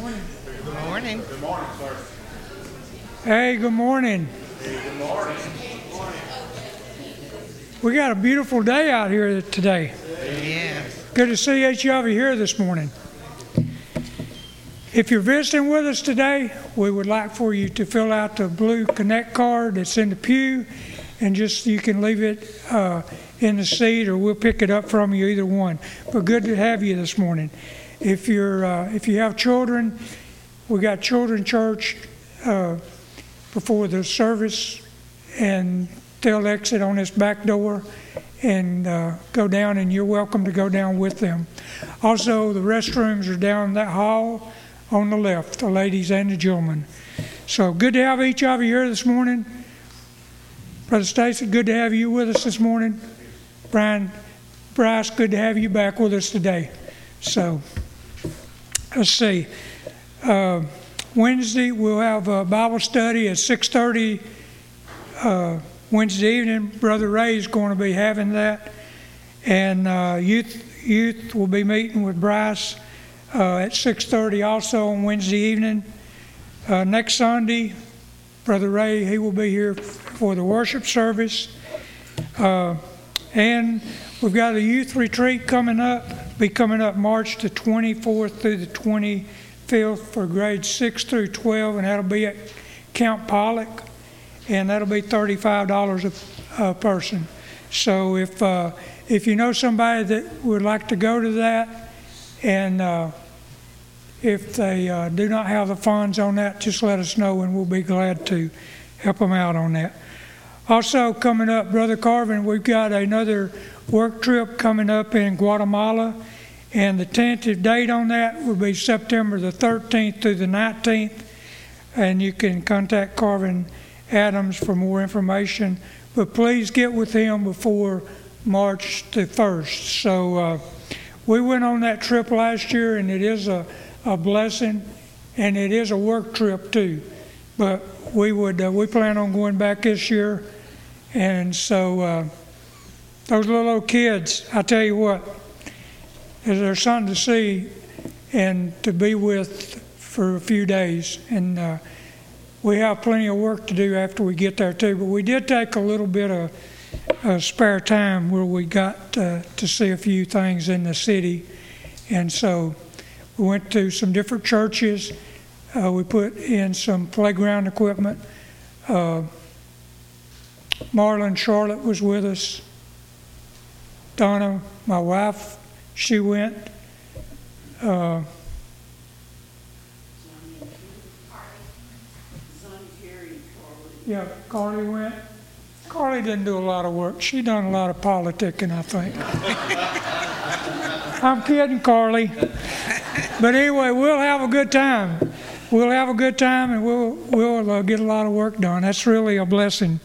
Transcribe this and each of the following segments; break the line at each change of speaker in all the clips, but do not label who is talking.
morning.
Good morning.
Good morning, sir.
Hey, good morning.
Good morning.
We got a beautiful day out here today.
Yeah.
Good to see each of you here this morning. If you're visiting with us today, we would like for you to fill out the blue Connect card that's in the pew, and just you can leave it uh, in the seat, or we'll pick it up from you, either one. But good to have you this morning. If you're uh, if you have children, we got children church uh, before the service, and they'll exit on this back door and uh, go down, and you're welcome to go down with them. Also, the restrooms are down that hall on the left, the ladies and the gentlemen. So good to have each of you here this morning. Brother Stacy, good to have you with us this morning. Brian, Bryce, good to have you back with us today. So let's see. Uh, Wednesday we'll have a Bible study at 6:30. Uh, Wednesday evening, Brother Ray is going to be having that, and uh, youth youth will be meeting with Bryce uh, at 6:30 also on Wednesday evening. Uh, next Sunday, Brother Ray he will be here for the worship service, uh, and we've got a youth retreat coming up. Be coming up March the 24th through the 25th for grades 6 through 12, and that'll be at Camp Pollock and that'll be $35 a, a person. So if uh, if you know somebody that would like to go to that, and uh, if they uh, do not have the funds on that, just let us know, and we'll be glad to help them out on that. Also coming up, Brother Carvin, we've got another work trip coming up in Guatemala, and the tentative date on that will be September the 13th through the 19th, and you can contact Carvin Adams for more information. But please get with him before March the 1st. So uh, we went on that trip last year, and it is a, a blessing, and it is a work trip too. But we would uh, we plan on going back this year, and so uh, those little old kids, I tell you what, is there something to see and to be with for a few days, and uh, we have plenty of work to do after we get there too. But we did take a little bit of uh, spare time where we got uh, to see a few things in the city, and so we went to some different churches. Uh, we put in some playground equipment. Marlon Charlotte was with us. Donna, my wife, she went. Uh, Yeah, Carly went. Carly didn't do a lot of work. She done a lot of politicking, I think. I'm kidding, Carly. But anyway, we'll have a good time. We'll have a good time, and we'll we'll uh, get a lot of work done. That's really a blessing.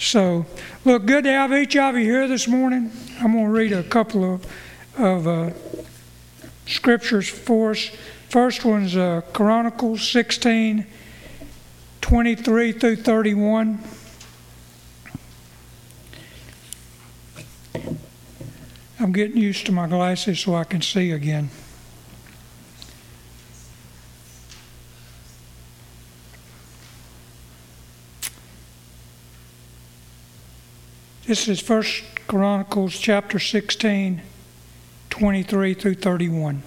So, look, good to have each of you here this morning. I'm going to read a couple of of uh, scriptures for us. First one's uh, Chronicles 16. 23 through 31. I'm getting used to my glasses so I can see again. This is First Chronicles chapter 16, 23 through 31.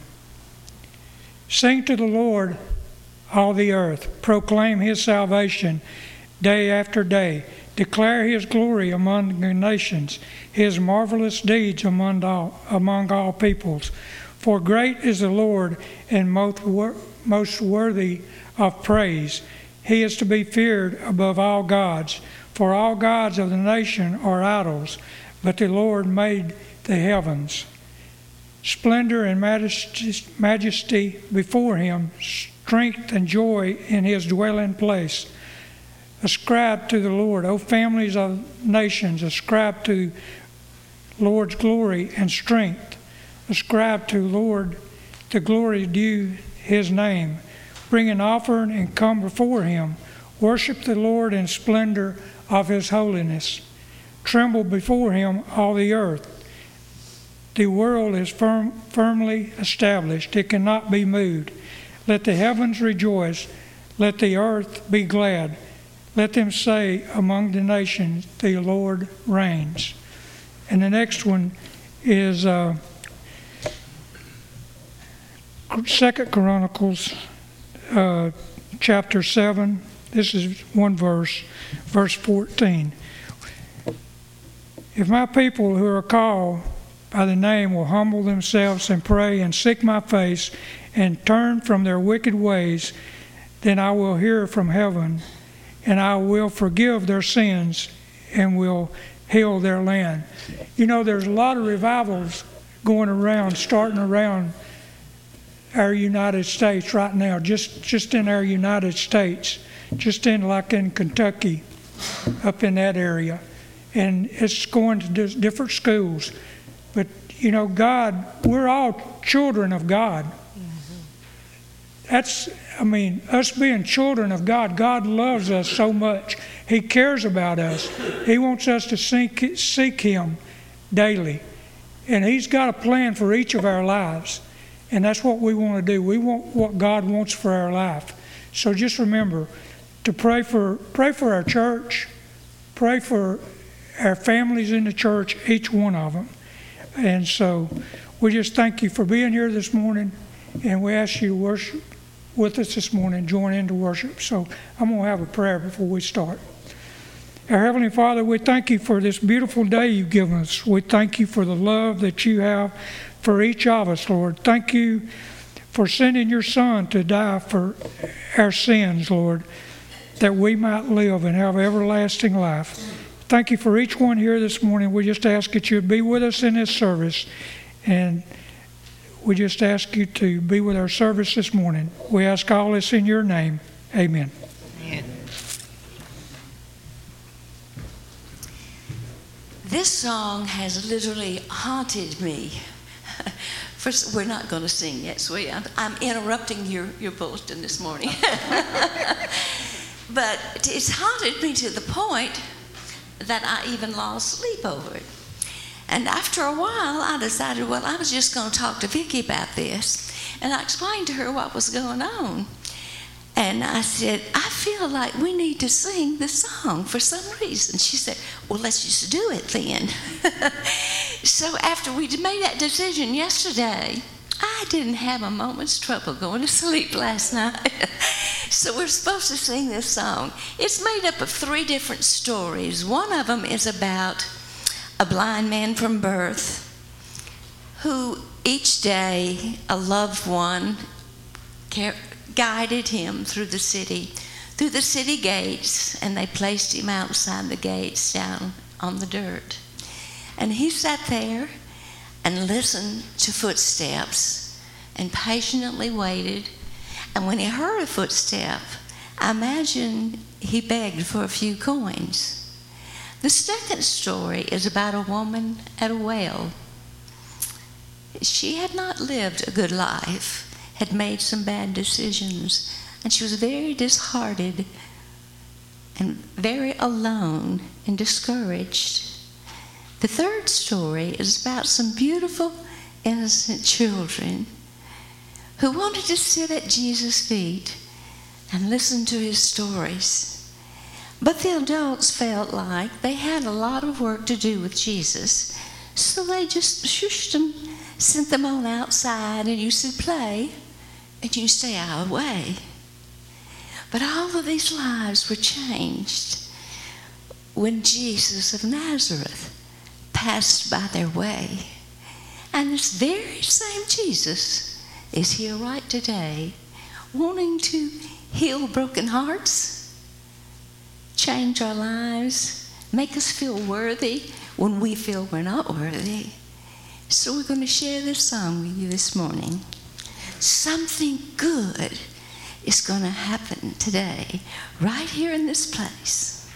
Sing to the Lord all the earth. Proclaim his salvation day after day. Declare his glory among the nations, his marvelous deeds among all, among all peoples. For great is the Lord and most, wor- most worthy of praise. He is to be feared above all gods. For all gods of the nation are idols, but the Lord made the heavens. Splendor and majesty, before him strength and joy in his dwelling place. Ascribe to the Lord, O families of nations, ascribe to Lord's glory and strength. Ascribe to Lord the glory due his name. Bring an offering and come before him. Worship the Lord in splendor of his holiness. Tremble before him, all the earth. The world is firm, firmly established, it cannot be moved. Let the heavens rejoice. Let the earth be glad. Let them say among the nations, The Lord reigns. And the next one is uh, Second Chronicles uh, chapter 7. This is one verse, verse 14. If my people who are called by the name will humble themselves and pray and seek my face and turn from their wicked ways, then I will hear from heaven and I will forgive their sins and will heal their land. You know, there's a lot of revivals going around, starting around our United States right now, just, just in our United States, just in like in Kentucky, up in that area. And it's going to different schools. But, you know, God, we're all children of God. That's, I mean, us being children of God, God loves us so much. He cares about us. He wants us to seek, seek Him daily. And He's got a plan for each of our lives. And that's what we want to do. We want what God wants for our life. So just remember to pray for pray for our church, pray for our families in the church, each one of them. And so we just thank you for being here this morning, and we ask you to worship with us this morning, join into worship. So I'm going to have a prayer before we start. Our Heavenly Father, we thank you for this beautiful day you've given us. We thank you for the love that you have for each of us, Lord. Thank you for sending your Son to die for our sins, Lord, that we might live and have everlasting life. Thank you for each one here this morning. We just ask that you be with us in this service. And we just ask you to be with our service this morning. We ask all this in your name. Amen. Amen.
This song has literally haunted me First, we're not going to sing yet, so I'm, I'm interrupting your, your bulletin this morning. but it's haunted me to the point that I even lost sleep over it. And after a while, I decided, well, I was just going to talk to Vicki about this. And I explained to her what was going on. And I said, I feel like we need to sing the song for some reason. She said, Well, let's just do it then. so after we made that decision yesterday, I didn't have a moment's trouble going to sleep last night. So we're supposed to sing this song. It's made up of three different stories. One of them is about a blind man from birth who each day a loved one guided him through the city, through the city gates, and they placed him outside the gates down on the dirt. And he sat there and listened to footsteps and patiently waited. And when he heard a footstep, I imagine he begged for a few coins. The second story is about a woman at a well. She had not lived a good life had made some bad decisions, and she was very disheartened and very alone and discouraged. The third story is about some beautiful, innocent children who wanted to sit at Jesus' feet and listen to his stories. But the adults felt like they had a lot of work to do with Jesus, so they just shushed them, sent them on outside, and you said, play and you stay out of the way. But all of these lives were changed when Jesus of Nazareth passed by their way. And this very same Jesus is here right today, wanting to heal broken hearts, change our lives, make us feel worthy when we feel we're not worthy. So we're going to share this song with you this morning something good is going to happen today, right here in this place.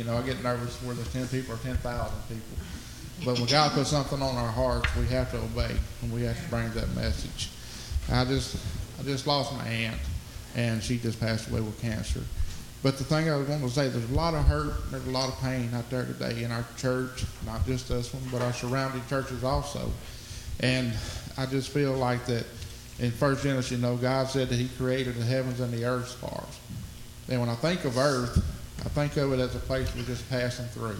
You
know, I get nervous whether it's 10 people or 10,000 people. But when God puts something on our hearts, we have to obey and we have to bring that message. I just, I just lost my aunt, and she just passed away with cancer. But the thing I was going to say, there's a lot of hurt, there's a lot of pain out there today in our church, not just this one, but our surrounding churches also. And I just feel like that in First Genesis, you know, God said that He created the heavens and the earth stars. And when I think of earth, think of it as a place we're just passing through.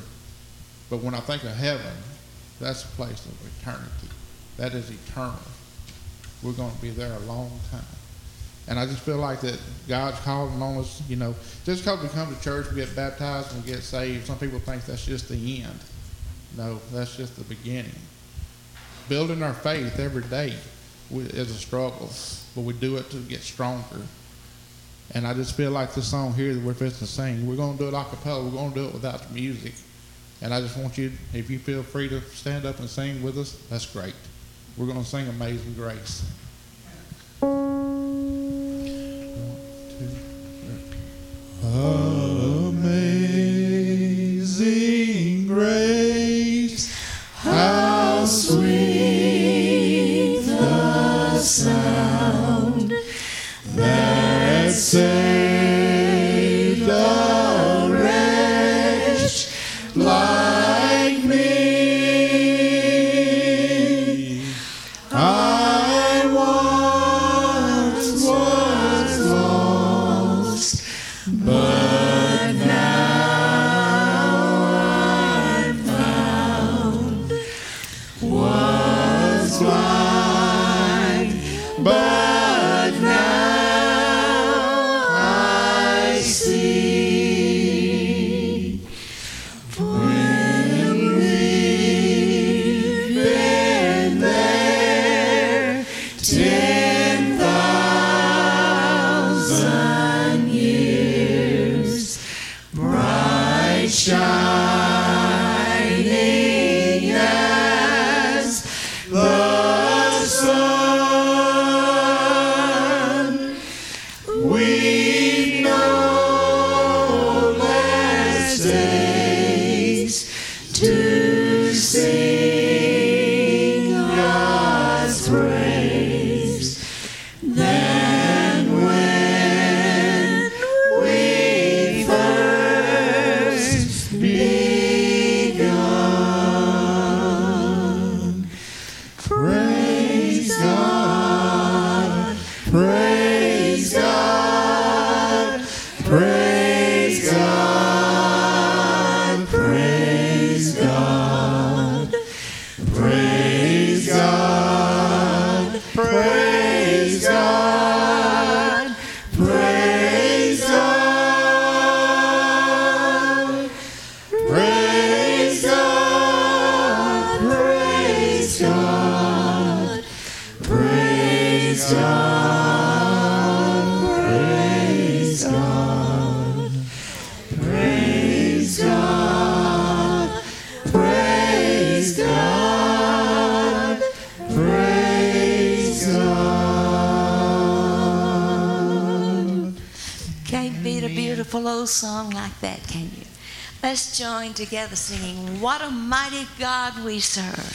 But when I think of heaven, that's a place of eternity. That is eternal. We're going to be there a long time. And I just feel like that God's calling on us, you know, just because we come to church, we get baptized and we get saved, some people think that's just the end. No, that's just the beginning. Building our faith every day is a struggle, but we do it to get stronger and I just feel like this song here that we're fixing to sing, we're going to do it a cappella. We're going to do it without the music. And I just want you, if you feel free to stand up and sing with us, that's great. We're going to sing Amazing Grace.
Amazing
together singing, What a Mighty God We Serve.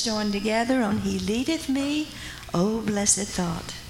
Join together on He Leadeth Me, O Blessed Thought.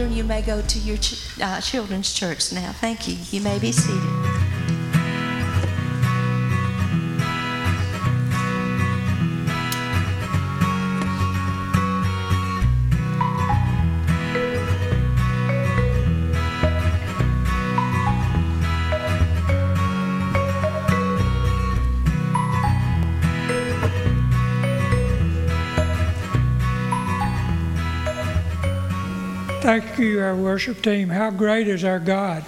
Children, you may go to your ch- uh, children's church now. Thank you. You may be seated.
Thank you, our worship team. How great is our God?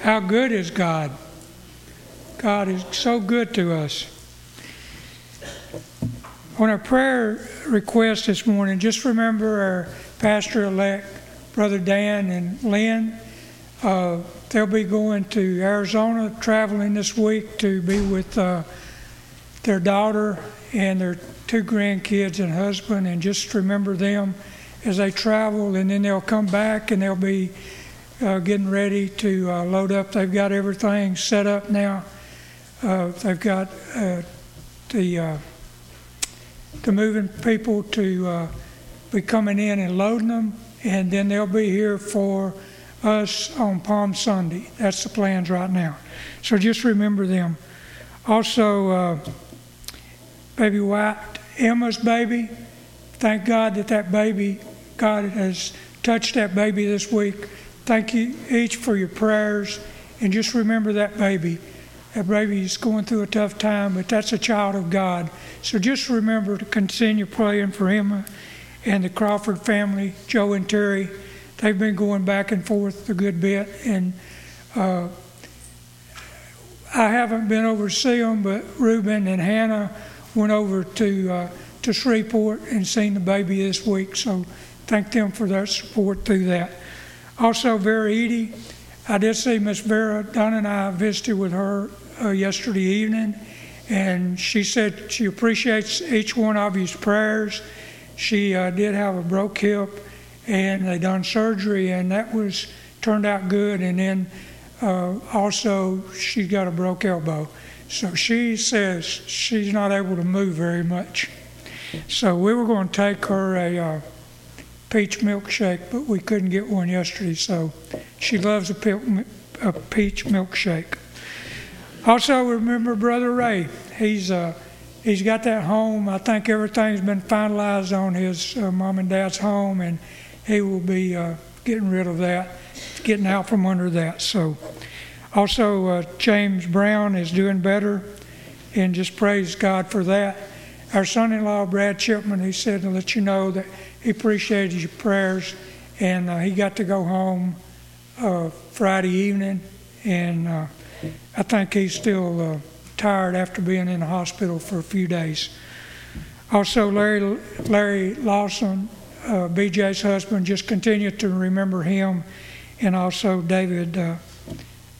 How good is God? God is so good to us. On our prayer request this morning, just remember our pastor elect, Brother Dan and Lynn. Uh, they'll be going to Arizona, traveling this week to be with uh, their daughter and their two grandkids and husband, and just remember them as they travel, and then they'll come back and they'll be uh, getting ready to uh, load up. They've got everything set up now. Uh, they've got uh, the uh, the moving people to uh, be coming in and loading them, and then they'll be here for us on Palm Sunday. That's the plans right now. So just remember them. Also, baby White, Emma's baby. Thank God that that baby, God has touched that baby this week. Thank you each for your prayers, and just remember that baby. That baby is going through a tough time, but that's a child of God. So just remember to continue praying for Emma and the Crawford family, Joe and Terry. They've been going back and forth a good bit, and uh, I haven't been over to see them, but Reuben and Hannah went over to uh, to Shreveport and seen the baby this week. So thank them for their support through that. Also, Vera Edie, I did see Miss Vera. Don and I visited with her uh, yesterday evening, and she said she appreciates each one of you's prayers. She uh, did have a broke hip, and they done surgery, and that was turned out good. And then uh, also she got a broke elbow, so she says she's not able to move very much. So we were going to take her a uh, peach milkshake, but we couldn't get one yesterday. So she loves a, peach milkshake. Also, remember Brother Ray. He's uh, he's got that home. I think everything's been finalized on his uh, mom and dad's home, and he will be uh, getting rid of that, getting out from under that. So, also uh, James Brown is doing better, and just praise God for that. Our son-in-law Brad Chipman, he said to let you know that he appreciated your prayers, and uh, he got to go home uh, Friday evening, and uh, I think he's still uh, tired after being in the hospital for a few days. Also, Larry Larry Lawson, uh, BJ's husband, just continue to remember him, and also David uh,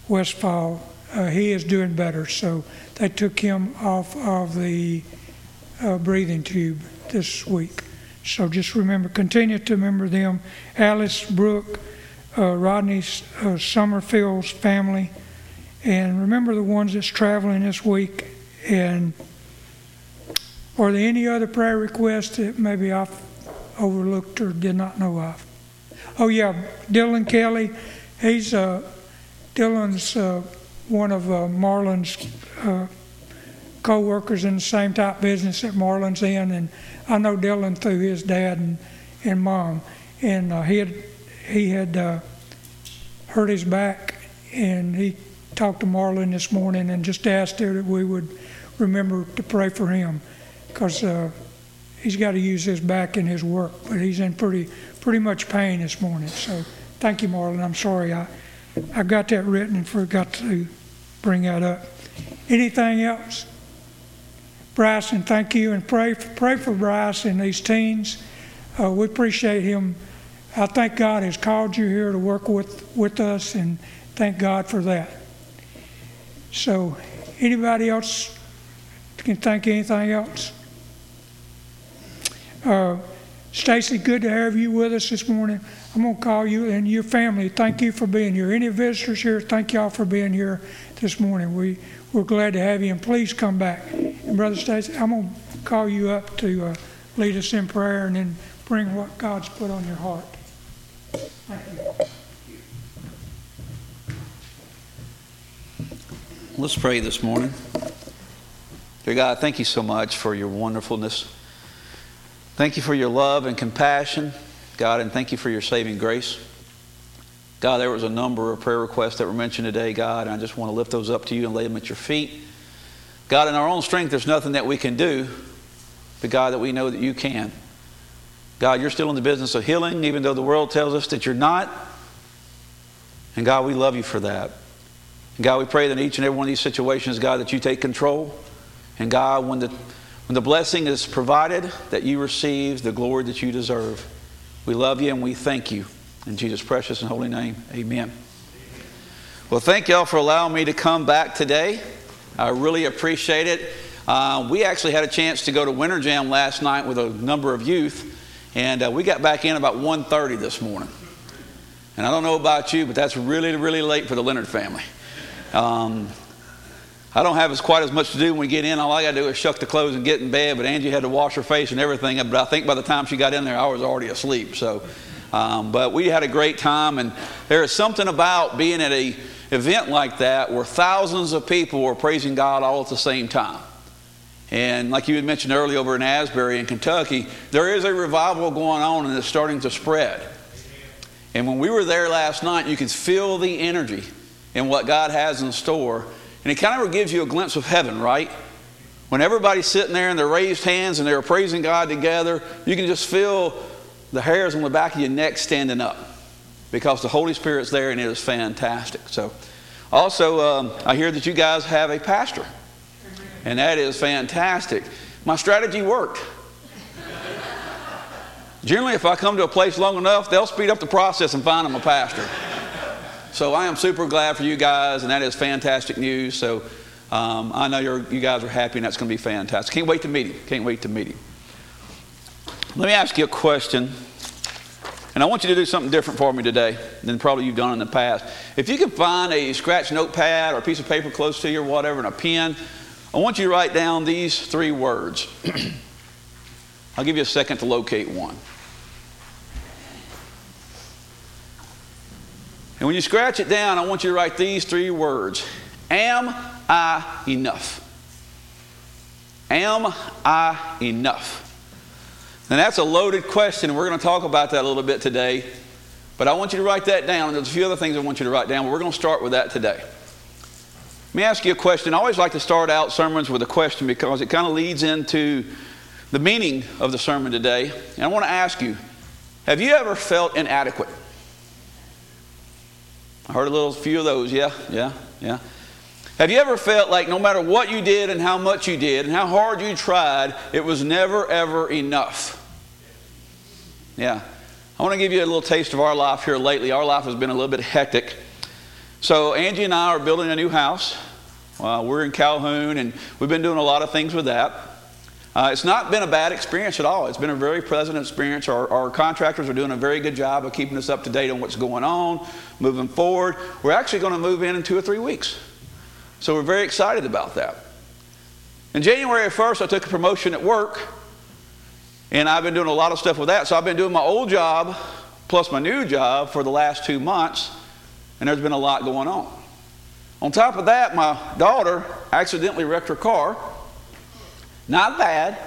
Westfall. He is doing better, so they took him off of the breathing tube this week. So just remember, continue to remember them. Alice Brooke, uh, Rodney uh, Summerfield's family, and remember the ones that's traveling this week. And are there any other prayer requests that maybe I've overlooked or did not know of? oh yeah, Dylan Kelly. He's uh, Dylan's uh, one of uh, Marlon's uh, co-workers in the same type business that Marlon's in, and I know Dylan through his dad and, and mom, and uh, he had he had uh, hurt his back, and he talked to Marlon this morning and just asked her that we would remember to pray for him, because uh, he's got to use his back in his work, but he's in pretty pretty much pain this morning. So thank you, Marlon. I'm sorry I I got that written and forgot to bring that up. Anything else? Bryson, thank you, and pray pray for Bryce and these teens. Uh, we appreciate him. I thank God has called you here to work with with us, and thank God for that. So, anybody else can think anything else? Uh, Stacy, good to have you with us this morning. I'm going to call you and your family. Thank you for being here. Any visitors here, thank y'all for being here this morning. We, we're glad to have you, and please come back. And Brother Stacy, I'm going to call you up to uh, lead us in prayer and then bring what God's put on your heart. Thank you.
Let's pray this morning. Dear God, thank you so much for your wonderfulness. Thank you for your love and compassion, God, and thank you for your saving grace. God, there was a number of prayer requests that were mentioned today, God, and I just want to lift those up to you and lay them at your feet. God, in our own strength, there's nothing that we can do, but God, that we know that you can. God, you're still in the business of healing, even though the world tells us that you're not. And God, we love you for that. And God, we pray that in each and every one of these situations, God, that you take control. And God, when the, when the blessing is provided, that you receive the glory that you deserve. We love you and we thank you. In Jesus' precious and holy name, amen. Well, thank y'all for allowing me to come back today. I really appreciate it. Uh, we actually had a chance to go to Winter Jam last night with a number of youth, and uh, we got back in about 1.30 this morning. And I don't know about you, but that's really, really late for the Leonard family. Um, I don't have as quite as much to do when we get in. All I got to do is shuck the clothes and get in bed. But Angie had to wash her face and everything. But I think by the time she got in there, I was already asleep. So, um, but we had a great time, and there is something about being at a event like that where thousands of people are praising God all at the same time. And like you had mentioned earlier over in Asbury in Kentucky, there is a revival going on and it's starting to spread. And when we were there last night, you could feel the energy and what God has in store. And it kind of gives you a glimpse of heaven, right? When everybody's sitting there and they're raised hands and they're praising God together, you can just feel the hairs on the back of your neck standing up because the Holy Spirit's there and it is fantastic. So, also, um, I hear that you guys have a pastor, and that is fantastic. My strategy worked. Generally, if I come to a place long enough, they'll speed up the process and find them a pastor. So I am super glad for you guys, and that is fantastic news. So um, I know you guys are happy, and that's going to be fantastic. Can't wait to meet him. Can't wait to meet him. Let me ask you a question, and I want you to do something different for me today than probably you've done in the past. If you can find a scratch notepad or a piece of paper close to you or whatever, and a pen, I want you to write down these three words. I'll give you a second to locate one. And when you scratch it down, I want you to write these three words Am I enough? Am I enough? And that's a loaded question, and we're going to talk about that a little bit today. But I want you to write that down. There's a few other things I want you to write down, but we're going to start with that today. Let me ask you a question. I always like to start out sermons with a question because it kind of leads into the meaning of the sermon today. And I want to ask you have you ever felt inadequate? Heard a little few of those. Yeah, yeah, yeah. Have you ever felt like no matter what you did and how much you did and how hard you tried, it was never, ever enough? Yeah. I want to give you a little taste of our life here lately. Our life has been a little bit hectic. So, Angie and I are building a new house. Uh, we're in Calhoun, and we've been doing a lot of things with that. Uh, it's not been a bad experience at all. It's been a very pleasant experience. Our, our, contractors are doing a very good job of keeping us up to date on what's going on, moving forward. We're actually going to move in in two or three weeks. So we're very excited about that. In January 1st, I took a promotion at work, and I've been doing a lot of stuff with that. So I've been doing my old job plus my new job for the last two months, and there's been a lot going on. On top of that, my daughter accidentally wrecked her car. Not bad,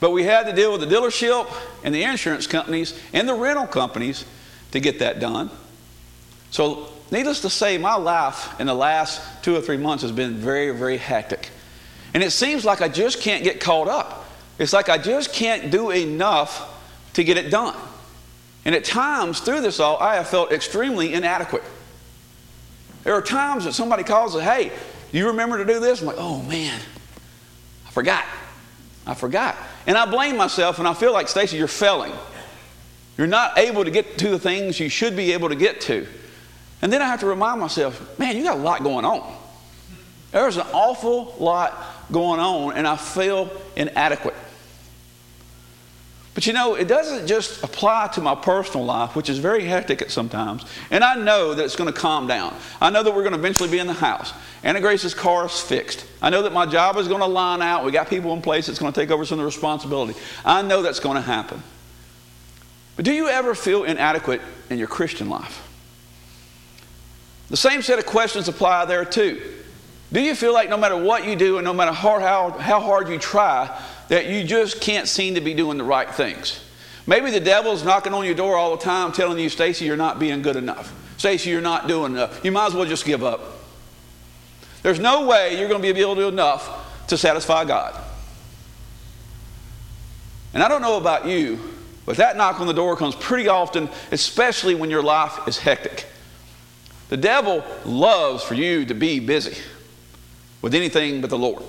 but we had to deal with the dealership and the insurance companies and the rental companies to get that done. So, needless to say, my life in the last two or three months has been very, very hectic. And it seems like I just can't get caught up. It's like I just can't do enough to get it done. And at times through this all, I have felt extremely inadequate. There are times that somebody calls and says, hey, you remember to do this? I'm like, oh man, I forgot. I forgot. And I blame myself and I feel like, Stacy, you're failing. You're not able to get to the things you should be able to get to. And then I have to remind myself, man, you got a lot going on. There's an awful lot going on, and I feel inadequate. But you know, it doesn't just apply to my personal life, which is very hectic at sometimes. And I know that it's going to calm down. I know that we're going to eventually be in the house. Anna Grace's car is fixed. I know that my job is going to line out. We got people in place that's going to take over some of the responsibility. I know that's going to happen. But do you ever feel inadequate in your Christian life? The same set of questions apply there too. Do you feel like no matter what you do and no matter how, how, how hard you try, that you just can't seem to be doing the right things. Maybe the devil's knocking on your door all the time telling you, Stacy, you're not being good enough. Stacy, you're not doing enough. You might as well just give up. There's no way you're going to be able to do enough to satisfy God. And I don't know about you, but that knock on the door comes pretty often, especially when your life is hectic. The devil loves for you to be busy with anything but the Lord.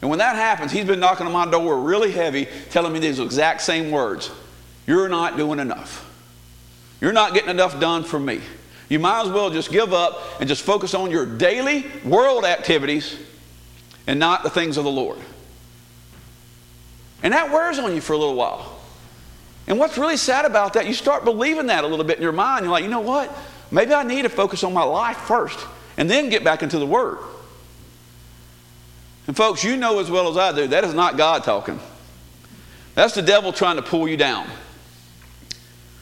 And when that happens, he's been knocking on my door really heavy, telling me these exact same words You're not doing enough. You're not getting enough done for me. You might as well just give up and just focus on your daily world activities and not the things of the Lord. And that wears on you for a little while. And what's really sad about that, you start believing that a little bit in your mind. You're like, you know what? Maybe I need to focus on my life first and then get back into the Word. And folks, you know as well as I do, that is not God talking. That's the devil trying to pull you down.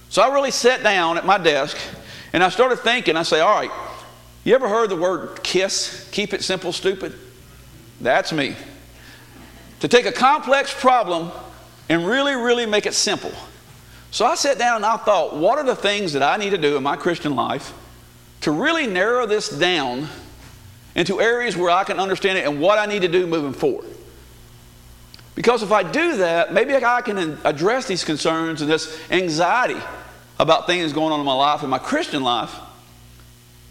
So I really sat down at my desk and I started thinking, I say, all right, you ever heard the word KISS? Keep it simple, stupid? That's me. To take a complex problem and really, really make it simple. So I sat down and I thought, what are the things that I need to do in my Christian life to really narrow this down into areas where I can understand it and what I need to do moving forward. Because if I do that, maybe I can address these concerns and this anxiety about things going on in my life and my Christian life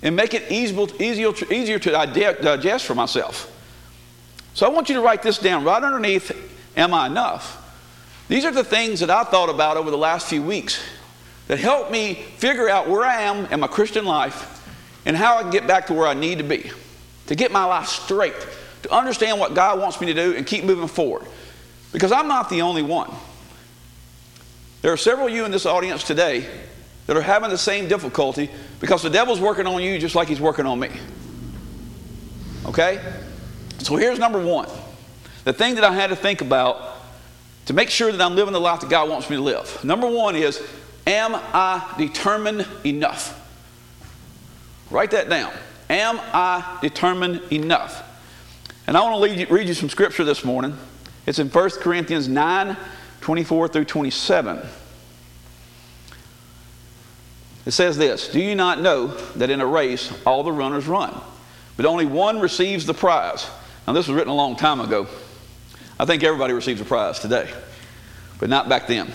and make it easier, to digest for myself. So I want you to write this down right underneath Am I Enough? These are the things that I thought about over the last few weeks that help me figure out where I am in my Christian life and how I can get back to where I need to be to get my life straight, to understand what God wants me to do and keep moving forward. Because I'm not the only one. There are several of you in this audience today that are having the same difficulty because the devil's working on you just like he's working on me. Okay? So here's number one the thing that I had to think about to make sure that I'm living the life that God wants me to live. Number one is Am I determined enough? Write that down. Am I determined enough? And I want to you, read you some scripture this morning. It's in 1 Corinthians 9 24 through 27. It says this Do you not know that in a race all the runners run, but only one receives the prize? Now, this was written a long time ago. I think everybody receives a prize today, but not back then.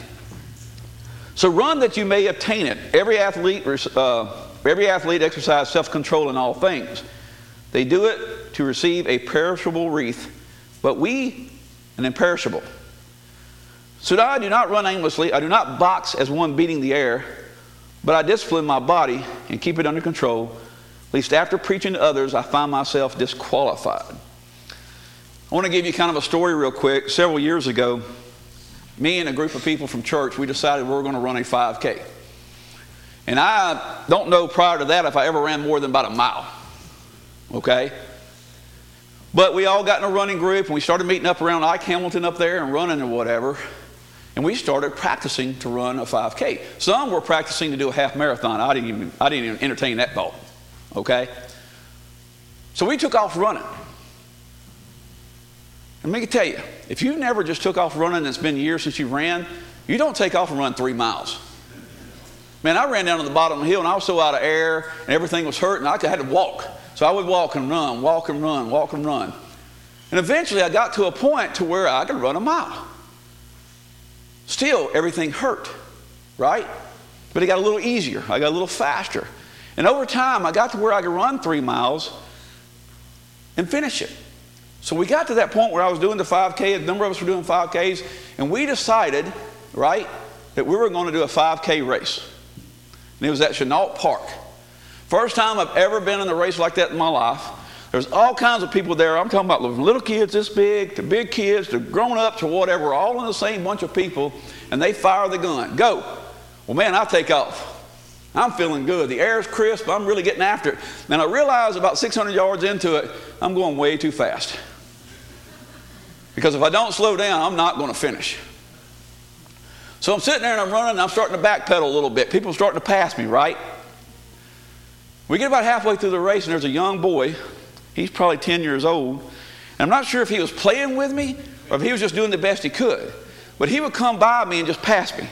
So run that you may obtain it. Every athlete uh, Every athlete exercises self control in all things. They do it to receive a perishable wreath, but we an imperishable. So I do not run aimlessly. I do not box as one beating the air, but I discipline my body and keep it under control, Least after preaching to others, I find myself disqualified. I want to give you kind of a story real quick. Several years ago, me and a group of people from church, we decided we were going to run a 5K. And I don't know prior to that if I ever ran more than about a mile. Okay? But we all got in a running group and we started meeting up around Ike Hamilton up there and running or whatever. and we started practicing to run a 5K. Some were practicing to do a half marathon. I didn't even, I didn't even entertain that thought. Okay? So we took off running. And let me tell you, if you never just took off running and it's been years since you ran, you don't take off and run three miles. Man, I ran down to the bottom of the hill and I was so out of air and everything was hurting, I had to walk. So I would walk and run, walk and run, walk and run. And eventually I got to a point to where I could run a mile. Still, everything hurt, right? But it got a little easier. I got a little faster. And over time, I got to where I could run three miles and finish it. So we got to that point where I was doing the 5K, a number of us were doing 5Ks, and we decided, right, that we were going to do a 5K race. And it was at Chennault Park. First time I've ever been in a race like that in my life. There's all kinds of people there. I'm talking about little kids this big to big kids to grown ups or whatever, all in the same bunch of people, and they fire the gun. Go. Well, man, I take off. I'm feeling good. The air's crisp. I'm really getting after it. And I realize about 600 yards into it, I'm going way too fast. Because if I don't slow down, I'm not going to finish. So I'm sitting there and I'm running and I'm starting to backpedal a little bit. People are starting to pass me, right? We get about halfway through the race and there's a young boy. He's probably 10 years old. And I'm not sure if he was playing with me or if he was just doing the best he could. But he would come by me and just pass me.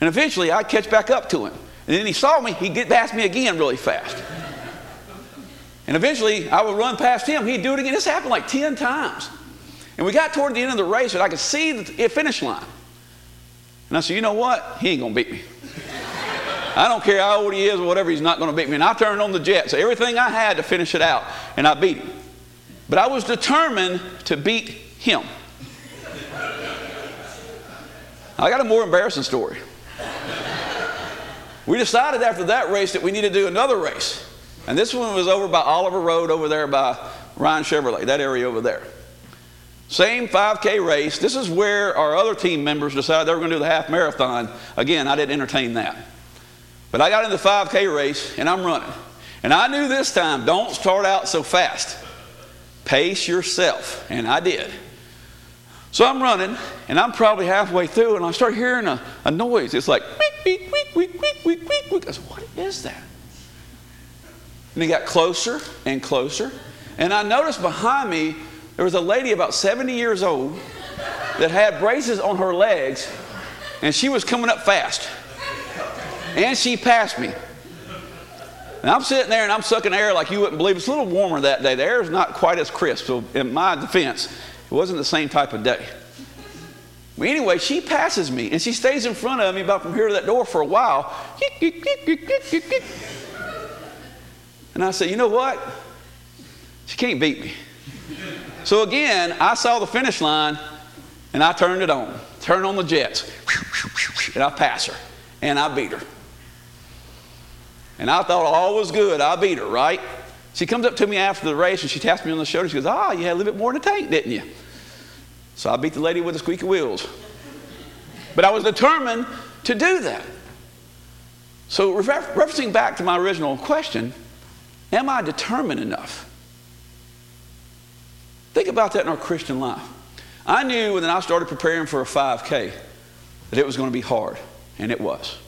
And eventually I'd catch back up to him. And then he saw me, he'd get past me again really fast. And eventually I would run past him, he'd do it again. This happened like 10 times. And we got toward the end of the race and I could see the finish line. And I said, you know what? He ain't going to beat me. I don't care how old he is or whatever, he's not going to beat me. And I turned on the jets, everything I had to finish it out, and I beat him. But I was determined to beat him. I got a more embarrassing story. We decided after that race that we needed to do another race. And this one was over by Oliver Road over there by Ryan Chevrolet, that area over there. Same 5K race. This is where our other team members decided they were going to do the half marathon. Again, I didn't entertain that. But I got in the 5K race and I'm running. And I knew this time, don't start out so fast. Pace yourself. And I did. So I'm running and I'm probably halfway through and I start hearing a, a noise. It's like, week, week, week, week, week, week, week. I said, what is that? And it got closer and closer. And I noticed behind me there was a lady about 70 years old that had braces on her legs, and she was coming up fast. And she passed me. And I'm sitting there and I'm sucking air like you wouldn't believe. It's a little warmer that day. The air is not quite as crisp. So, in my defense, it wasn't the same type of day. Well, anyway, she passes me and she stays in front of me about from here to that door for a while. And I say, you know what? She can't beat me. So again, I saw the finish line and I turned it on. Turned on the jets. And I pass her. And I beat her. And I thought all was good. I beat her, right? She comes up to me after the race and she taps me on the shoulder. She goes, Ah, you had a little bit more in the tank, didn't you? So I beat the lady with the squeaky wheels. But I was determined to do that. So, referencing back to my original question, am I determined enough? Think about that in our Christian life. I knew when I started preparing for a 5K that it was going to be hard, and it was.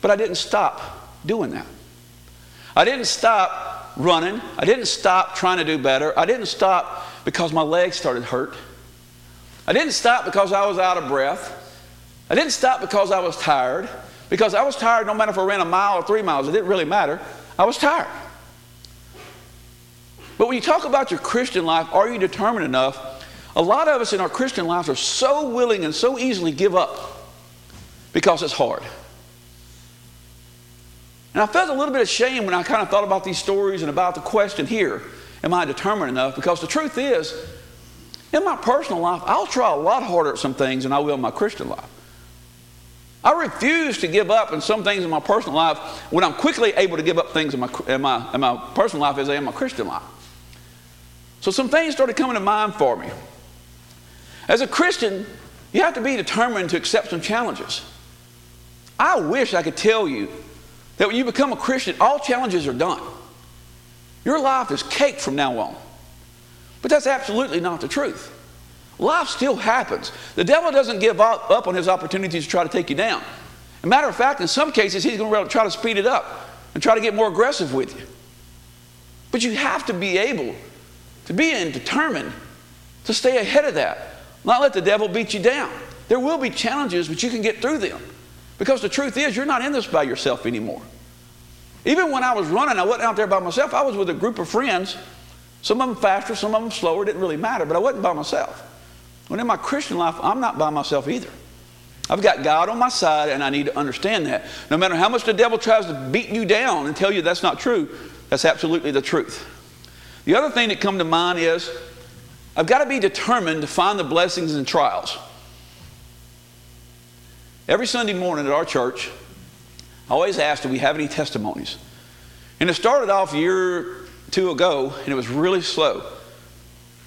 But I didn't stop doing that. I didn't stop running. I didn't stop trying to do better. I didn't stop because my legs started hurt. I didn't stop because I was out of breath. I didn't stop because I was tired. Because I was tired no matter if I ran a mile or three miles, it didn't really matter. I was tired. But when you talk about your Christian life, are you determined enough? A lot of us in our Christian lives are so willing and so easily give up because it's hard. And I felt a little bit of shame when I kind of thought about these stories and about the question here Am I determined enough? Because the truth is, in my personal life, I'll try a lot harder at some things than I will in my Christian life. I refuse to give up in some things in my personal life when I'm quickly able to give up things in my, in my, in my personal life as I am in my Christian life. So some things started coming to mind for me. As a Christian, you have to be determined to accept some challenges. I wish I could tell you that when you become a Christian, all challenges are done. Your life is cake from now on. But that's absolutely not the truth. Life still happens. The devil doesn't give up, up on his opportunities to try to take you down. As a matter of fact, in some cases, he's going to try to speed it up and try to get more aggressive with you. But you have to be able to be and determined to stay ahead of that, not let the devil beat you down. There will be challenges, but you can get through them. Because the truth is, you're not in this by yourself anymore. Even when I was running, I wasn't out there by myself. I was with a group of friends. Some of them faster, some of them slower. It didn't really matter, but I wasn't by myself. When in my Christian life, I'm not by myself either. I've got God on my side, and I need to understand that. No matter how much the devil tries to beat you down and tell you that's not true, that's absolutely the truth. The other thing that come to mind is I've got to be determined to find the blessings in trials. Every Sunday morning at our church, I always ask, do we have any testimonies? And it started off a year two ago, and it was really slow.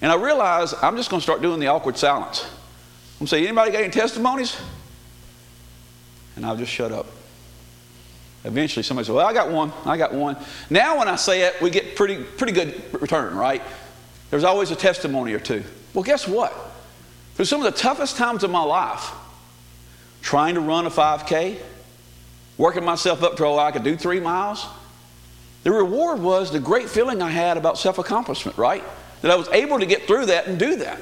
And I realized I'm just going to start doing the awkward silence. I'm saying, anybody got any testimonies? And I'll just shut up. Eventually, somebody says, Well, I got one. I got one. Now, when I say it, we get pretty, pretty good return, right? There's always a testimony or two. Well, guess what? Through some of the toughest times of my life, trying to run a 5K, working myself up to oh, I could do three miles, the reward was the great feeling I had about self accomplishment, right? That I was able to get through that and do that.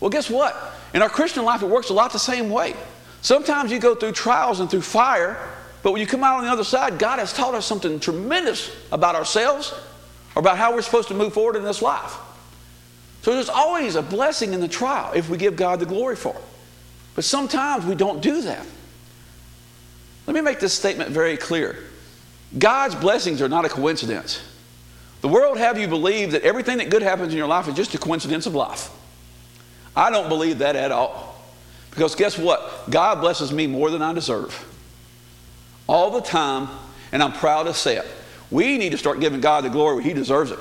Well, guess what? In our Christian life, it works a lot the same way. Sometimes you go through trials and through fire, but when you come out on the other side, God has taught us something tremendous about ourselves or about how we're supposed to move forward in this life. So there's always a blessing in the trial if we give God the glory for it. But sometimes we don't do that. Let me make this statement very clear God's blessings are not a coincidence. The world have you believe that everything that good happens in your life is just a coincidence of life. I don't believe that at all. Because guess what? God blesses me more than I deserve. All the time, and I'm proud to say it. We need to start giving God the glory He deserves it.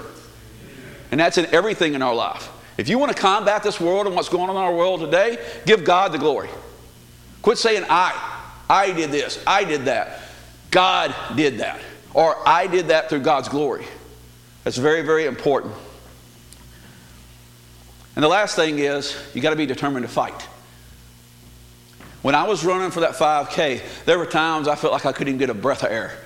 And that's in everything in our life. If you want to combat this world and what's going on in our world today, give God the glory. Quit saying, I. I did this. I did that. God did that. Or I did that through God's glory. That's very, very important. And the last thing is, you got to be determined to fight. When I was running for that 5K, there were times I felt like I couldn't even get a breath of air.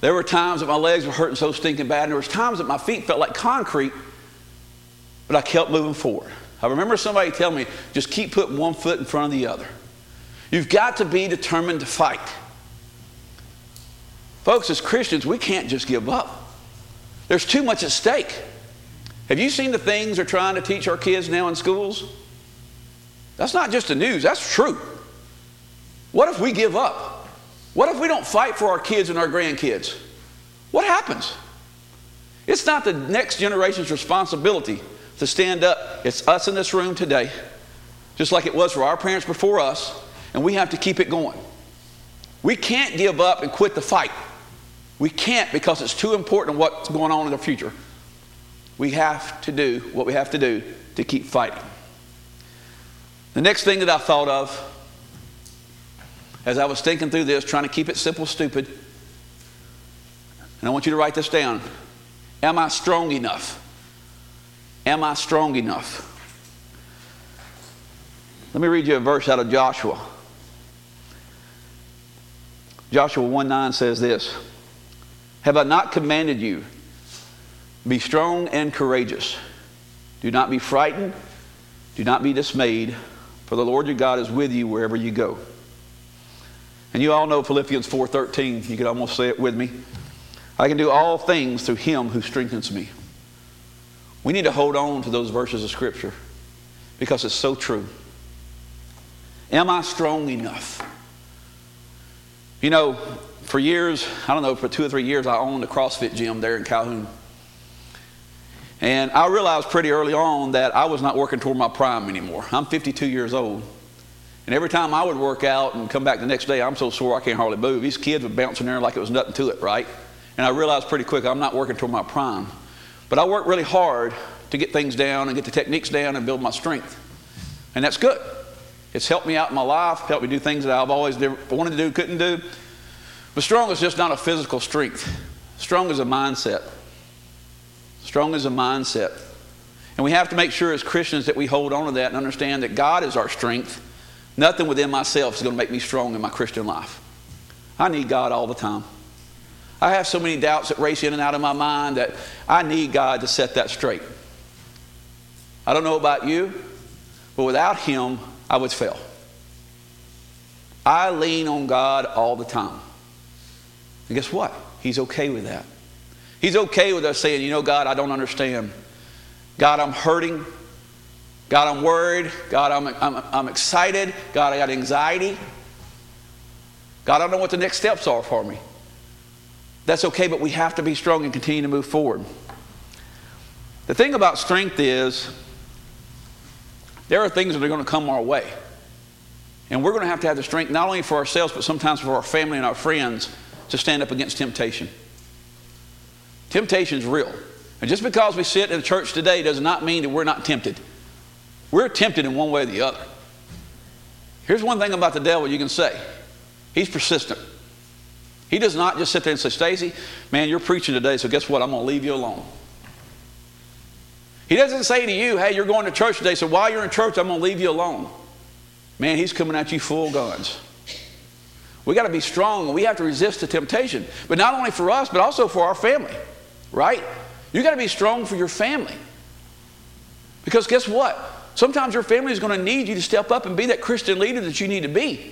There were times that my legs were hurting so stinking bad, and there was times that my feet felt like concrete, but I kept moving forward. I remember somebody telling me, just keep putting one foot in front of the other. You've got to be determined to fight. Folks, as Christians, we can't just give up. There's too much at stake. Have you seen the things they're trying to teach our kids now in schools? That's not just the news, that's true. What if we give up? What if we don't fight for our kids and our grandkids? What happens? It's not the next generation's responsibility to stand up. It's us in this room today, just like it was for our parents before us, and we have to keep it going. We can't give up and quit the fight. We can't because it's too important what's going on in the future we have to do what we have to do to keep fighting. The next thing that I thought of as I was thinking through this, trying to keep it simple, stupid, and I want you to write this down. Am I strong enough? Am I strong enough? Let me read you a verse out of Joshua. Joshua 1 9 says this Have I not commanded you? Be strong and courageous. Do not be frightened. Do not be dismayed, for the Lord your God is with you wherever you go. And you all know Philippians 4:13. You could almost say it with me. I can do all things through him who strengthens me. We need to hold on to those verses of scripture because it's so true. Am I strong enough? You know, for years, I don't know, for two or three years, I owned a CrossFit gym there in Calhoun. And I realized pretty early on that I was not working toward my prime anymore. I'm 52 years old. And every time I would work out and come back the next day, I'm so sore I can't hardly move. These kids would bounce in there like it was nothing to it, right? And I realized pretty quick I'm not working toward my prime. But I work really hard to get things down and get the techniques down and build my strength. And that's good. It's helped me out in my life, helped me do things that I've always wanted to do, couldn't do. But strong is just not a physical strength. Strong is a mindset. Strong is a mindset. And we have to make sure as Christians that we hold on to that and understand that God is our strength. Nothing within myself is going to make me strong in my Christian life. I need God all the time. I have so many doubts that race in and out of my mind that I need God to set that straight. I don't know about you, but without Him, I would fail. I lean on God all the time. And guess what? He's okay with that. He's okay with us saying, you know, God, I don't understand. God, I'm hurting. God, I'm worried. God, I'm, I'm, I'm excited. God, I got anxiety. God, I don't know what the next steps are for me. That's okay, but we have to be strong and continue to move forward. The thing about strength is there are things that are going to come our way. And we're going to have to have the strength not only for ourselves, but sometimes for our family and our friends to stand up against temptation. Temptation is real. And just because we sit in church today does not mean that we're not tempted. We're tempted in one way or the other. Here's one thing about the devil you can say he's persistent. He does not just sit there and say, Stacy, man, you're preaching today, so guess what? I'm going to leave you alone. He doesn't say to you, hey, you're going to church today, so while you're in church, I'm going to leave you alone. Man, he's coming at you full guns. We got to be strong we have to resist the temptation. But not only for us, but also for our family, right? You got to be strong for your family. Because guess what? Sometimes your family is going to need you to step up and be that Christian leader that you need to be.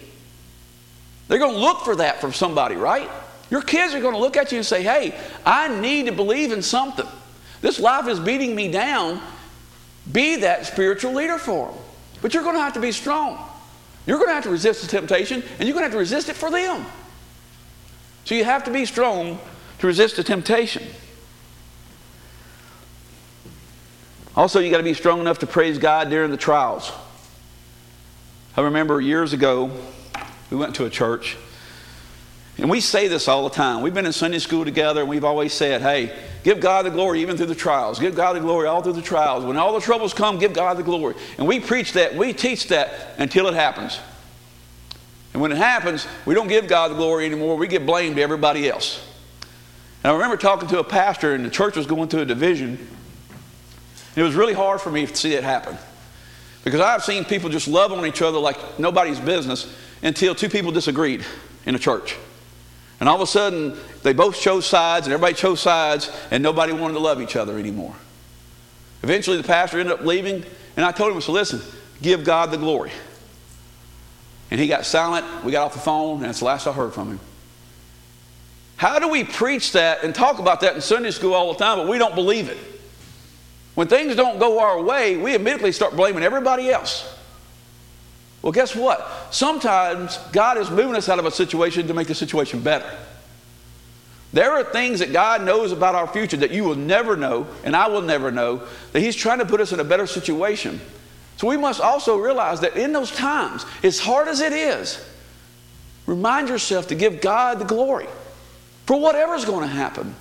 They're going to look for that from somebody, right? Your kids are going to look at you and say, hey, I need to believe in something. This life is beating me down. Be that spiritual leader for them. But you're going to have to be strong. You're going to have to resist the temptation, and you're going to have to resist it for them. So you have to be strong to resist the temptation. Also, you got to be strong enough to praise God during the trials. I remember years ago, we went to a church, and we say this all the time. We've been in Sunday school together, and we've always said, hey, give God the glory even through the trials. Give God the glory all through the trials. When all the troubles come, give God the glory. And we preach that, we teach that until it happens. And when it happens, we don't give God the glory anymore, we get blamed to everybody else. And I remember talking to a pastor, and the church was going through a division. It was really hard for me to see it happen. Because I've seen people just love on each other like nobody's business until two people disagreed in a church. And all of a sudden, they both chose sides, and everybody chose sides, and nobody wanted to love each other anymore. Eventually, the pastor ended up leaving, and I told him, so listen, give God the glory. And he got silent. We got off the phone, and that's the last I heard from him. How do we preach that and talk about that in Sunday school all the time, but we don't believe it? When things don't go our way, we immediately start blaming everybody else. Well, guess what? Sometimes God is moving us out of a situation to make the situation better. There are things that God knows about our future that you will never know, and I will never know, that He's trying to put us in a better situation. So we must also realize that in those times, as hard as it is, remind yourself to give God the glory for whatever's going to happen.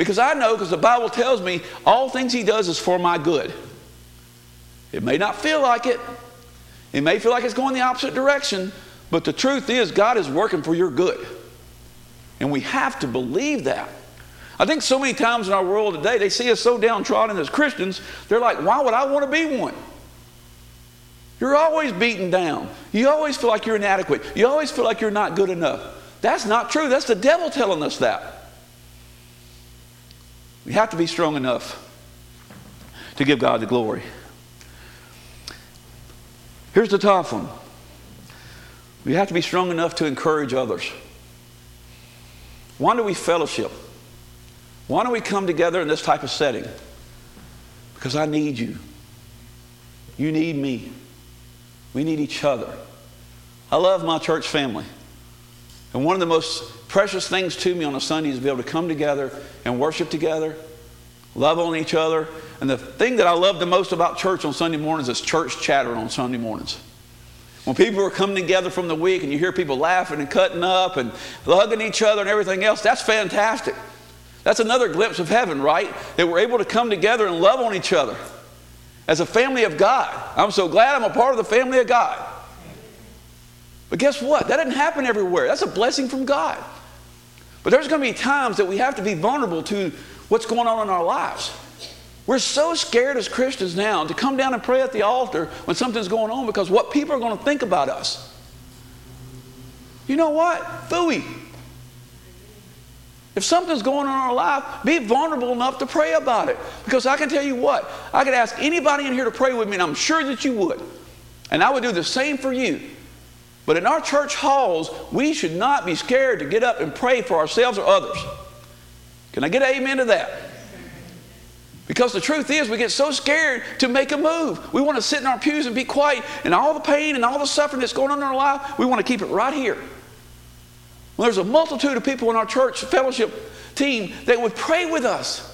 Because I know, because the Bible tells me, all things He does is for my good. It may not feel like it, it may feel like it's going the opposite direction, but the truth is, God is working for your good. And we have to believe that. I think so many times in our world today, they see us so downtrodden as Christians, they're like, why would I want to be one? You're always beaten down. You always feel like you're inadequate. You always feel like you're not good enough. That's not true. That's the devil telling us that. We have to be strong enough to give God the glory. Here's the tough one. We have to be strong enough to encourage others. Why do we fellowship? Why don't we come together in this type of setting? Because I need you. You need me. We need each other. I love my church family. And one of the most precious things to me on a Sunday is to be able to come together and worship together, love on each other. And the thing that I love the most about church on Sunday mornings is church chatter on Sunday mornings. When people are coming together from the week and you hear people laughing and cutting up and hugging each other and everything else, that's fantastic. That's another glimpse of heaven, right? That we're able to come together and love on each other as a family of God. I'm so glad I'm a part of the family of God. But guess what? That doesn't happen everywhere. That's a blessing from God. But there's going to be times that we have to be vulnerable to what's going on in our lives. We're so scared as Christians now to come down and pray at the altar when something's going on because what people are going to think about us. You know what? Fooey. If something's going on in our life, be vulnerable enough to pray about it. Because I can tell you what, I could ask anybody in here to pray with me, and I'm sure that you would. And I would do the same for you. But in our church halls, we should not be scared to get up and pray for ourselves or others. Can I get amen to that? Because the truth is, we get so scared to make a move. We want to sit in our pews and be quiet, and all the pain and all the suffering that's going on in our life, we want to keep it right here. Well, there's a multitude of people in our church fellowship team that would pray with us.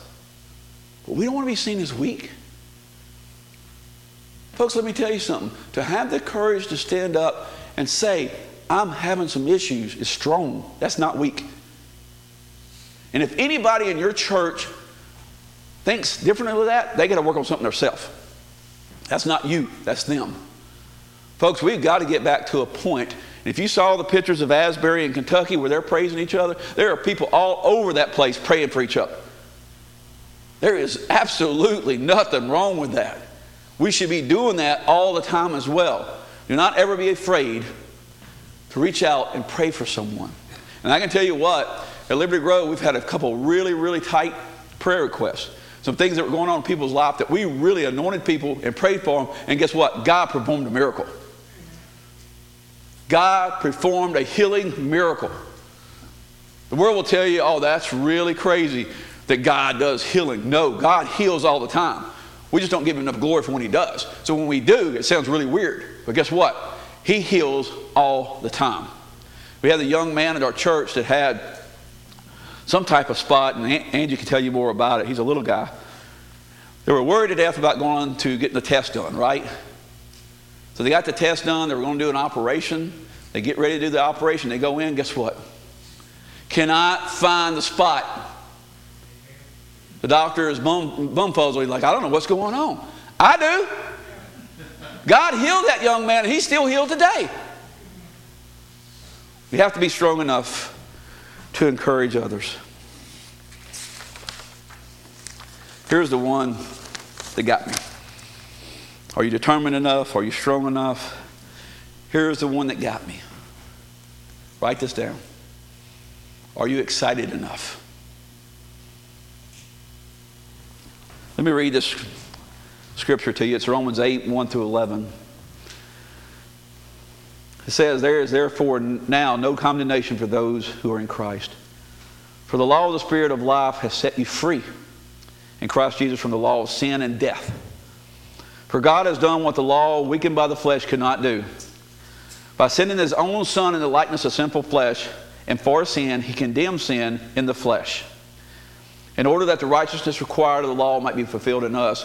But we don't want to be seen as weak. Folks, let me tell you something. To have the courage to stand up and say, I'm having some issues, is strong. That's not weak. And if anybody in your church thinks differently of that, they got to work on something themselves. That's not you, that's them. Folks, we've got to get back to a point if you saw the pictures of Asbury in Kentucky where they're praising each other, there are people all over that place praying for each other. There is absolutely nothing wrong with that. We should be doing that all the time as well. Do not ever be afraid to reach out and pray for someone. And I can tell you what, at Liberty Grove, we've had a couple really, really tight prayer requests. Some things that were going on in people's life that we really anointed people and prayed for them. And guess what? God performed a miracle. God performed a healing miracle. The world will tell you, oh, that's really crazy that God does healing. No, God heals all the time. We just don't give him enough glory for when he does. So when we do, it sounds really weird. But guess what? He heals all the time. We had a young man at our church that had some type of spot, and Angie can tell you more about it. He's a little guy. They were worried to death about going to getting the test done, right? So they got the test done. They were going to do an operation. They get ready to do the operation. They go in. Guess what? Cannot find the spot. The doctor is bum, bumfuzzled. like, I don't know what's going on. I do. God healed that young man, and he's still healed today. We have to be strong enough to encourage others. Here's the one that got me. Are you determined enough? Are you strong enough? Here's the one that got me. Write this down. Are you excited enough? Let me read this scripture to you. It's Romans 8 1 through 11. It says, There is therefore now no condemnation for those who are in Christ. For the law of the Spirit of life has set you free in Christ Jesus from the law of sin and death. For God has done what the law, weakened by the flesh, could not do. By sending his own Son in the likeness of sinful flesh, and for sin, he condemned sin in the flesh, in order that the righteousness required of the law might be fulfilled in us,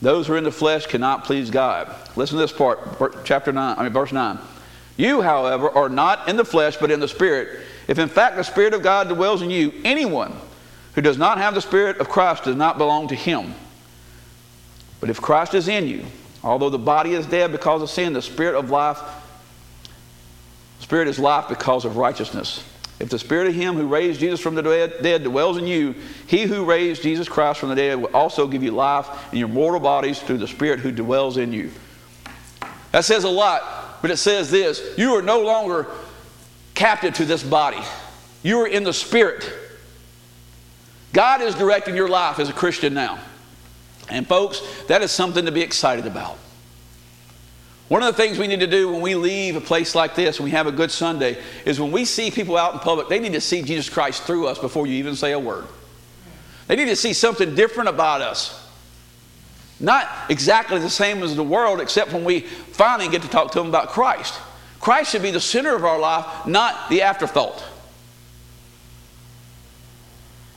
Those who are in the flesh cannot please God. Listen to this part, chapter 9, I mean verse 9. You, however, are not in the flesh, but in the Spirit. If in fact the Spirit of God dwells in you, anyone who does not have the Spirit of Christ does not belong to him. But if Christ is in you, Although the body is dead because of sin, the spirit of life, spirit is life because of righteousness. If the spirit of him who raised Jesus from the dead, dwells in you, he who raised Jesus Christ from the dead will also give you life in your mortal bodies through the spirit who dwells in you. That says a lot, but it says this you are no longer captive to this body, you are in the spirit. God is directing your life as a Christian now. And, folks, that is something to be excited about. One of the things we need to do when we leave a place like this and we have a good Sunday is when we see people out in public, they need to see Jesus Christ through us before you even say a word. They need to see something different about us. Not exactly the same as the world, except when we finally get to talk to them about Christ. Christ should be the center of our life, not the afterthought.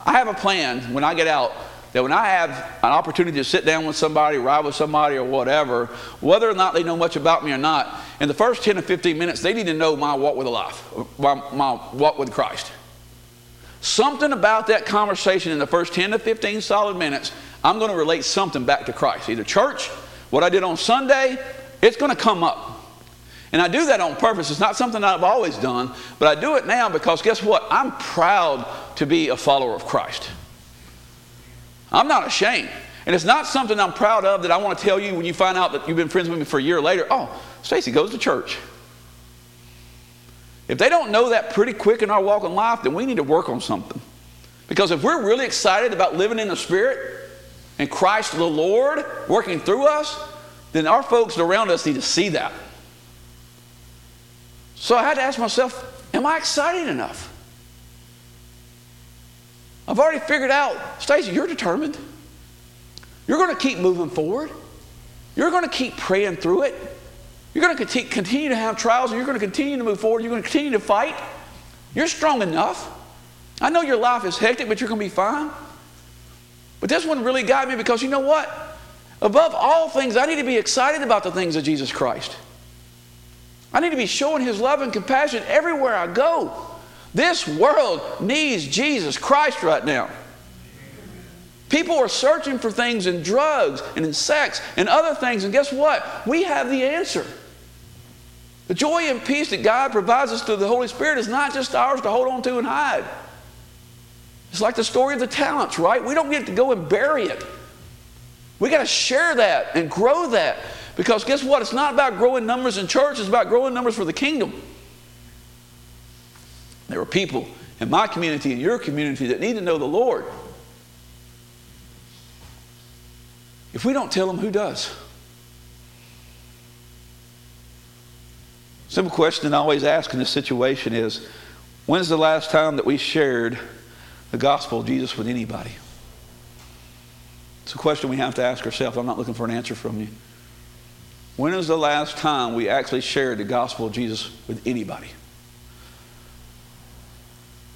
I have a plan when I get out that when I have an opportunity to sit down with somebody, ride with somebody, or whatever, whether or not they know much about me or not, in the first 10 or 15 minutes, they need to know my walk with life, my, my walk with Christ. Something about that conversation in the first 10 to 15 solid minutes, I'm going to relate something back to Christ. Either church, what I did on Sunday, it's going to come up. And I do that on purpose. It's not something I've always done, but I do it now because guess what? I'm proud to be a follower of Christ. I'm not ashamed. And it's not something I'm proud of that I want to tell you when you find out that you've been friends with me for a year later. Oh, Stacy goes to church. If they don't know that pretty quick in our walk in life, then we need to work on something. Because if we're really excited about living in the Spirit and Christ the Lord working through us, then our folks around us need to see that. So I had to ask myself, am I excited enough? I've already figured out, Stacy, you're determined. You're going to keep moving forward. You're going to keep praying through it. You're going to continue to have trials and you're going to continue to move forward. You're going to continue to fight. You're strong enough. I know your life is hectic, but you're going to be fine. But this one really got me because you know what? Above all things, I need to be excited about the things of Jesus Christ. I need to be showing His love and compassion everywhere I go. This world needs Jesus Christ right now. People are searching for things in drugs and in sex and other things, and guess what? We have the answer. The joy and peace that God provides us through the Holy Spirit is not just ours to hold on to and hide. It's like the story of the talents, right? We don't get to go and bury it. We got to share that and grow that. Because guess what? It's not about growing numbers in church, it's about growing numbers for the kingdom. There are people in my community in your community that need to know the Lord. If we don't tell them, who does? Simple question I always ask in this situation is when's the last time that we shared the gospel of Jesus with anybody? It's a question we have to ask ourselves. I'm not looking for an answer from you. When is the last time we actually shared the gospel of Jesus with anybody?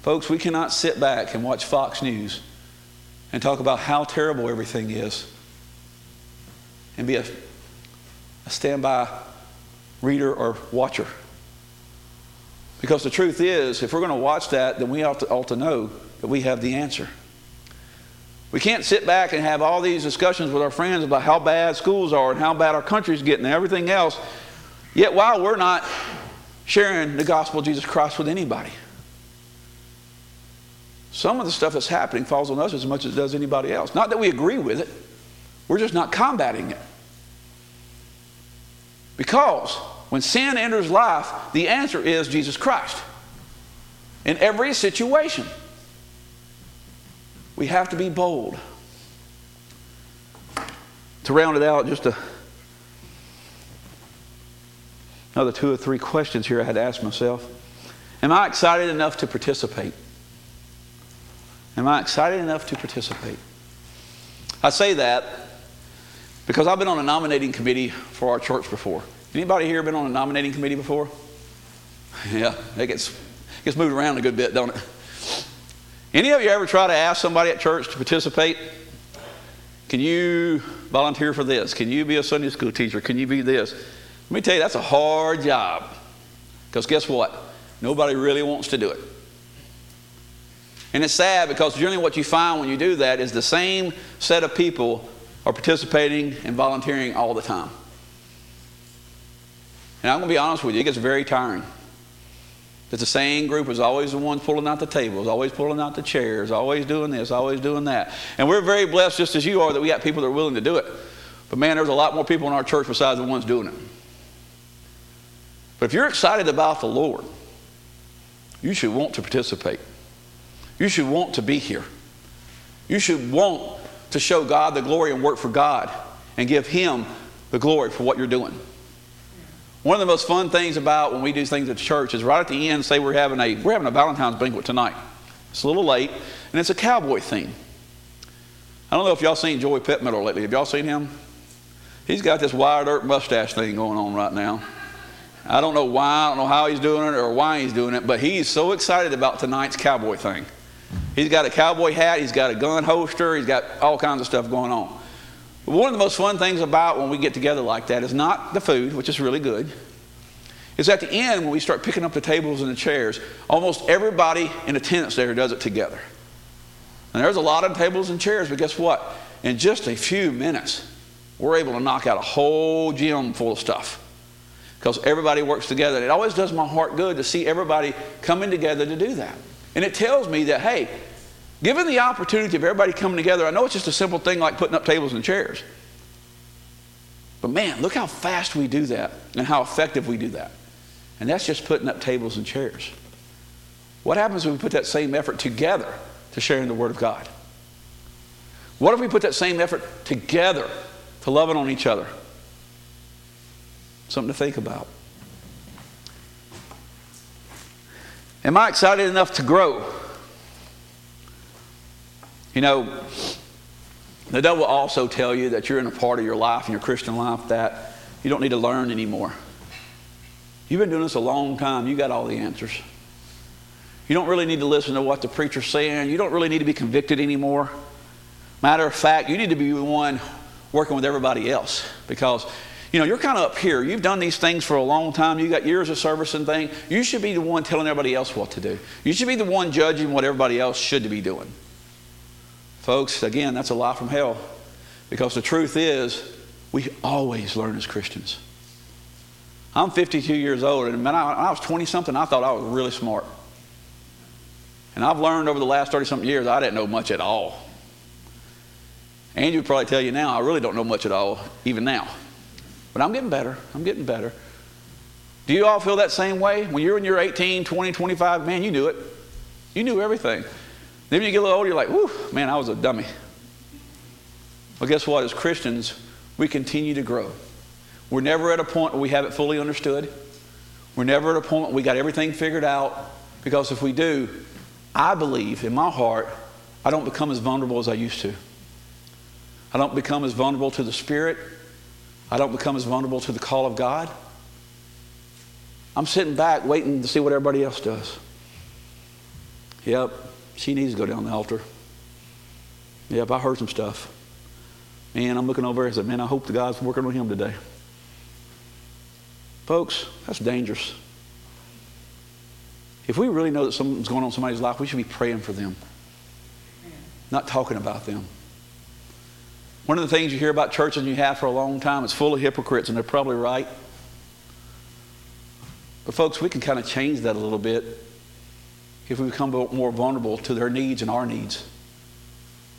Folks, we cannot sit back and watch Fox News and talk about how terrible everything is and be a, a standby reader or watcher. Because the truth is, if we're going to watch that, then we ought to, ought to know that we have the answer. We can't sit back and have all these discussions with our friends about how bad schools are and how bad our country's getting and everything else, yet while we're not sharing the gospel of Jesus Christ with anybody. Some of the stuff that's happening falls on us as much as it does anybody else. Not that we agree with it, we're just not combating it. Because when sin enters life, the answer is Jesus Christ. In every situation, we have to be bold. To round it out, just a, another two or three questions here I had to ask myself. Am I excited enough to participate? Am I excited enough to participate? I say that because I've been on a nominating committee for our church before. Anybody here been on a nominating committee before? Yeah, it gets, gets moved around a good bit, don't it? Any of you ever try to ask somebody at church to participate? Can you volunteer for this? Can you be a Sunday school teacher? Can you be this? Let me tell you, that's a hard job. Because guess what? Nobody really wants to do it. And it's sad because generally what you find when you do that is the same set of people are participating and volunteering all the time. And I'm going to be honest with you, it gets very tiring. That the same group is always the ones pulling out the tables, always pulling out the chairs, always doing this, always doing that. And we're very blessed, just as you are, that we got people that are willing to do it. But man, there's a lot more people in our church besides the ones doing it. But if you're excited about the Lord, you should want to participate. You should want to be here. You should want to show God the glory and work for God and give Him the glory for what you're doing. One of the most fun things about when we do things at church is right at the end, say we're having a we're having a Valentine's banquet tonight. It's a little late, and it's a cowboy theme. I don't know if y'all seen Joey Pittmiller lately. Have y'all seen him? He's got this Wyatt Earp mustache thing going on right now. I don't know why, I don't know how he's doing it or why he's doing it, but he's so excited about tonight's cowboy thing. He's got a cowboy hat, he's got a gun holster, he's got all kinds of stuff going on. But one of the most fun things about when we get together like that is not the food, which is really good. Is at the end when we start picking up the tables and the chairs, almost everybody in attendance there does it together. And there's a lot of tables and chairs, but guess what? In just a few minutes, we're able to knock out a whole gym full of stuff because everybody works together. It always does my heart good to see everybody coming together to do that. And it tells me that, hey, given the opportunity of everybody coming together, I know it's just a simple thing like putting up tables and chairs. But man, look how fast we do that and how effective we do that. And that's just putting up tables and chairs. What happens when we put that same effort together to sharing the Word of God? What if we put that same effort together to loving on each other? Something to think about. Am I excited enough to grow? You know, the devil will also tell you that you're in a part of your life, in your Christian life, that you don't need to learn anymore. You've been doing this a long time. You got all the answers. You don't really need to listen to what the preacher's saying. You don't really need to be convicted anymore. Matter of fact, you need to be the one working with everybody else because you know you're kind of up here. You've done these things for a long time. You got years of service and things. You should be the one telling everybody else what to do. You should be the one judging what everybody else should be doing. Folks, again, that's a lie from hell because the truth is we always learn as Christians. I'm 52 years old, and when I, was 20 something, I thought I was really smart. And I've learned over the last 30 something years I didn't know much at all. Andrew would probably tell you now, I really don't know much at all, even now. But I'm getting better. I'm getting better. Do you all feel that same way? When you're in your 18, 20, 25, man, you knew it. You knew everything. Then you get a little older, you're like, whew, man, I was a dummy. Well, guess what? As Christians, we continue to grow. We're never at a point where we have it fully understood. We're never at a point where we got everything figured out. Because if we do, I believe in my heart, I don't become as vulnerable as I used to. I don't become as vulnerable to the Spirit. I don't become as vulnerable to the call of God. I'm sitting back waiting to see what everybody else does. Yep, she needs to go down the altar. Yep, I heard some stuff. Man, I'm looking over and said, man, I hope the God's working on him today. Folks, that's dangerous. If we really know that something's going on in somebody's life, we should be praying for them, not talking about them. One of the things you hear about churches and you have for a long time is full of hypocrites, and they're probably right. But, folks, we can kind of change that a little bit if we become more vulnerable to their needs and our needs.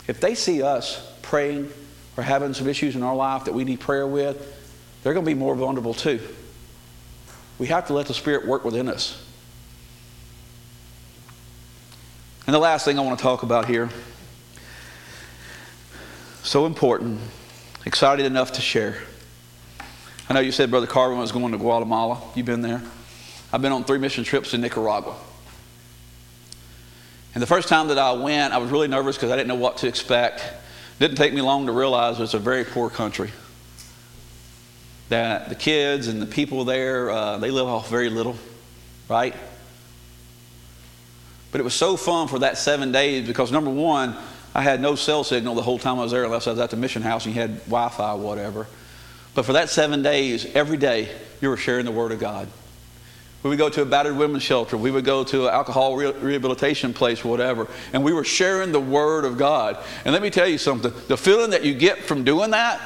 If they see us praying or having some issues in our life that we need prayer with, they're going to be more vulnerable too. We have to let the Spirit work within us. And the last thing I want to talk about here, so important, excited enough to share. I know you said Brother Carvin was going to Guatemala. You've been there. I've been on three mission trips to Nicaragua. And the first time that I went, I was really nervous because I didn't know what to expect. Didn't take me long to realize it's a very poor country that the kids and the people there, uh, they live off very little, right? But it was so fun for that seven days because number one, I had no cell signal the whole time I was there unless I was at the mission house and you had Wi Fi or whatever. But for that seven days, every day, you were sharing the Word of God. We would go to a battered women's shelter. We would go to an alcohol re- rehabilitation place, whatever. And we were sharing the Word of God. And let me tell you something the feeling that you get from doing that,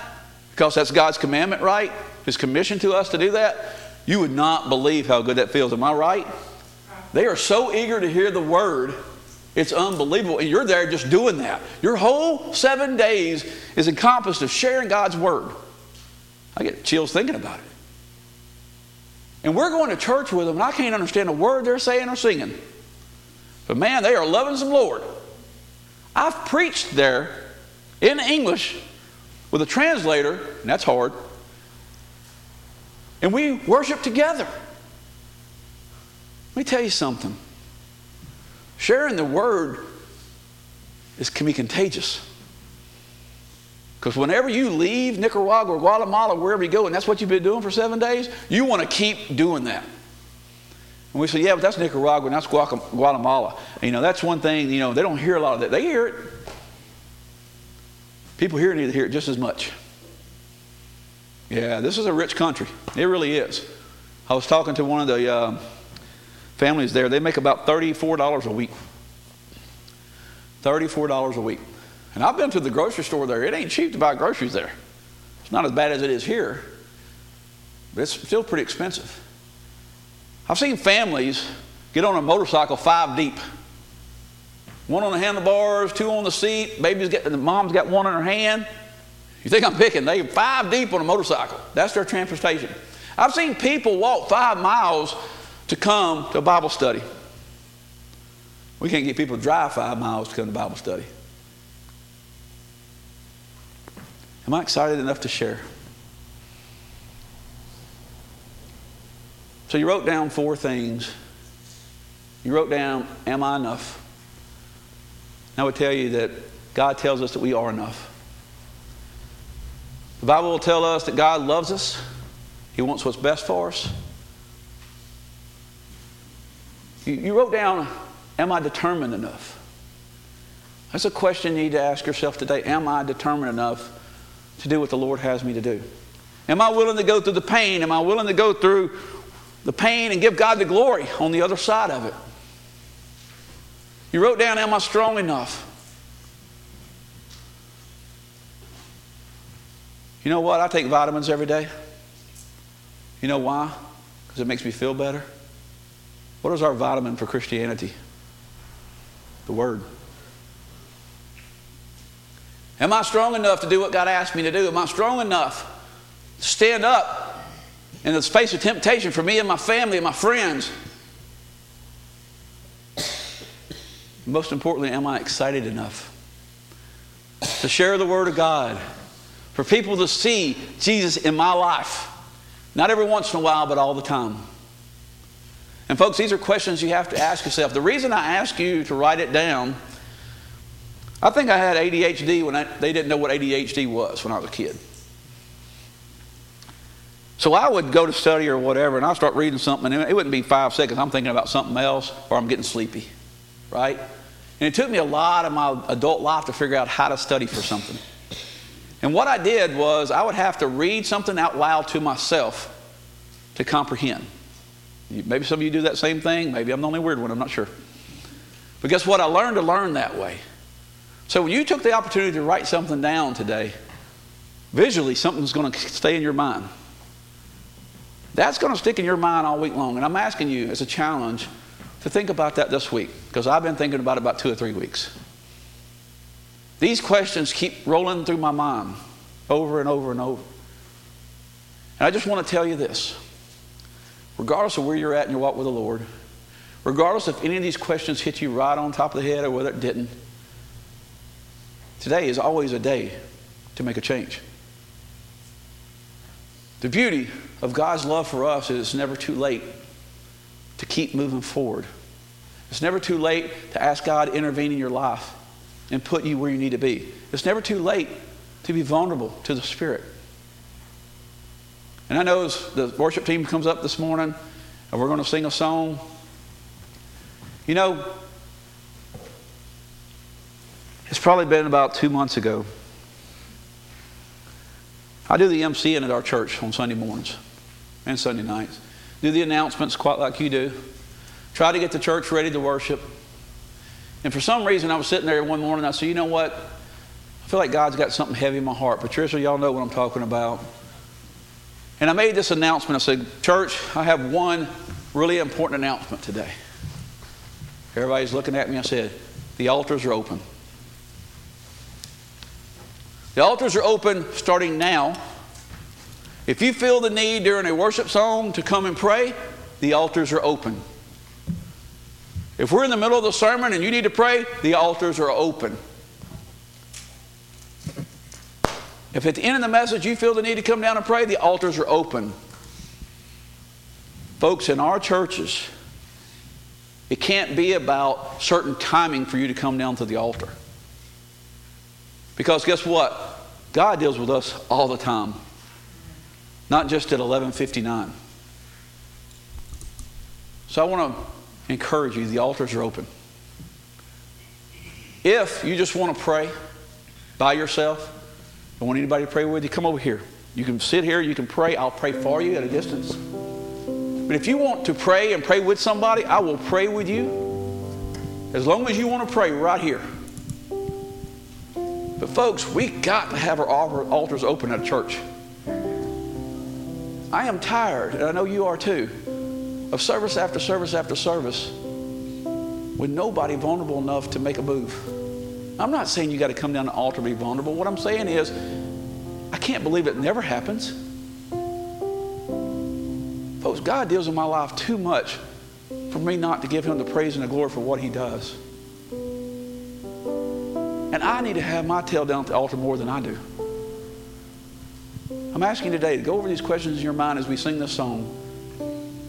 because that's God's commandment, right? His commission to us to do that, you would not believe how good that feels. Am I right? They are so eager to hear the word, it's unbelievable. And you're there just doing that. Your whole seven days is encompassed of sharing God's word. I get chills thinking about it. And we're going to church with them, and I can't understand a word they're saying or singing. But man, they are loving some Lord. I've preached there in English with a translator, and that's hard and we worship together. Let me tell you something. Sharing the word is, can be contagious. Because whenever you leave Nicaragua or Guatemala, wherever you go, and that's what you've been doing for seven days, you want to keep doing that. And we say, yeah, but that's Nicaragua and that's Guatemala. And, you know, that's one thing, you know, they don't hear a lot of that. They hear it. People here need to hear it just as much. Yeah, this is a rich country. It really is. I was talking to one of the uh, families there. They make about $34 a week. $34 a week. And I've been to the grocery store there. It ain't cheap to buy groceries there. It's not as bad as it is here, but it's still pretty expensive. I've seen families get on a motorcycle five deep. One on the handlebars, two on the seat. Baby's got the mom's got one in her hand. You think I'm picking? They five deep on a motorcycle. That's their transportation. I've seen people walk five miles to come to a Bible study. We can't get people to drive five miles to come to Bible study. Am I excited enough to share? So you wrote down four things. You wrote down, Am I enough? I would tell you that God tells us that we are enough. The Bible will tell us that God loves us, He wants what's best for us. You, you wrote down, Am I determined enough? That's a question you need to ask yourself today. Am I determined enough to do what the Lord has me to do? Am I willing to go through the pain? Am I willing to go through the pain and give God the glory on the other side of it. You wrote down, Am I strong enough? You know what? I take vitamins every day. You know why? Because it makes me feel better. What is our vitamin for Christianity? The Word. Am I strong enough to do what God asked me to do? Am I strong enough to stand up in the face of temptation for me and my family and my friends. Most importantly, am I excited enough to share the Word of God for people to see Jesus in my life? Not every once in a while, but all the time. And, folks, these are questions you have to ask yourself. The reason I ask you to write it down, I think I had ADHD when I, they didn't know what ADHD was when I was a kid. So I would go to study or whatever, and I'd start reading something, and it wouldn't be five seconds. I'm thinking about something else, or I'm getting sleepy, right? And it took me a lot of my adult life to figure out how to study for something. And what I did was I would have to read something out loud to myself to comprehend. Maybe some of you do that same thing. Maybe I'm the only weird one. I'm not sure. But guess what? I learned to learn that way. So when you took the opportunity to write something down today, visually something's going to stay in your mind. That's going to stick in your mind all week long. And I'm asking you as a challenge to think about that this week because I've been thinking about it about two or three weeks. These questions keep rolling through my mind over and over and over. And I just want to tell you this regardless of where you're at in your walk with the Lord, regardless if any of these questions hit you right on top of the head or whether it didn't, today is always a day to make a change. The beauty of God's love for us is it's never too late to keep moving forward. It's never too late to ask God to intervene in your life and put you where you need to be. It's never too late to be vulnerable to the Spirit. And I know as the worship team comes up this morning and we're going to sing a song, you know, it's probably been about two months ago. I do the MCing at our church on Sunday mornings and Sunday nights. Do the announcements quite like you do. Try to get the church ready to worship. And for some reason, I was sitting there one morning. I said, you know what? I feel like God's got something heavy in my heart. Patricia, y'all know what I'm talking about. And I made this announcement. I said, Church, I have one really important announcement today. Everybody's looking at me. I said, The altars are open. The altars are open starting now if you feel the need during a worship song to come and pray, the altars are open. If we're in the middle of the sermon and you need to pray, the altars are open. If at the end of the message you feel the need to come down and pray, the altars are open. Folks, in our churches, it can't be about certain timing for you to come down to the altar. Because guess what? God deals with us all the time not just at 11:59. So I want to encourage you the altars are open. If you just want to pray by yourself, don't want anybody to pray with you, come over here. You can sit here, you can pray. I'll pray for you at a distance. But if you want to pray and pray with somebody, I will pray with you. As long as you want to pray right here. But folks, we got to have our altars open at a church. I am tired, and I know you are too, of service after service after service with nobody vulnerable enough to make a move. I'm not saying you got to come down the altar to be vulnerable. What I'm saying is, I can't believe it never happens. Folks, God deals in my life too much for me not to give Him the praise and the glory for what He does. And I need to have my tail down at the altar more than I do. I'm asking today to go over these questions in your mind as we sing this song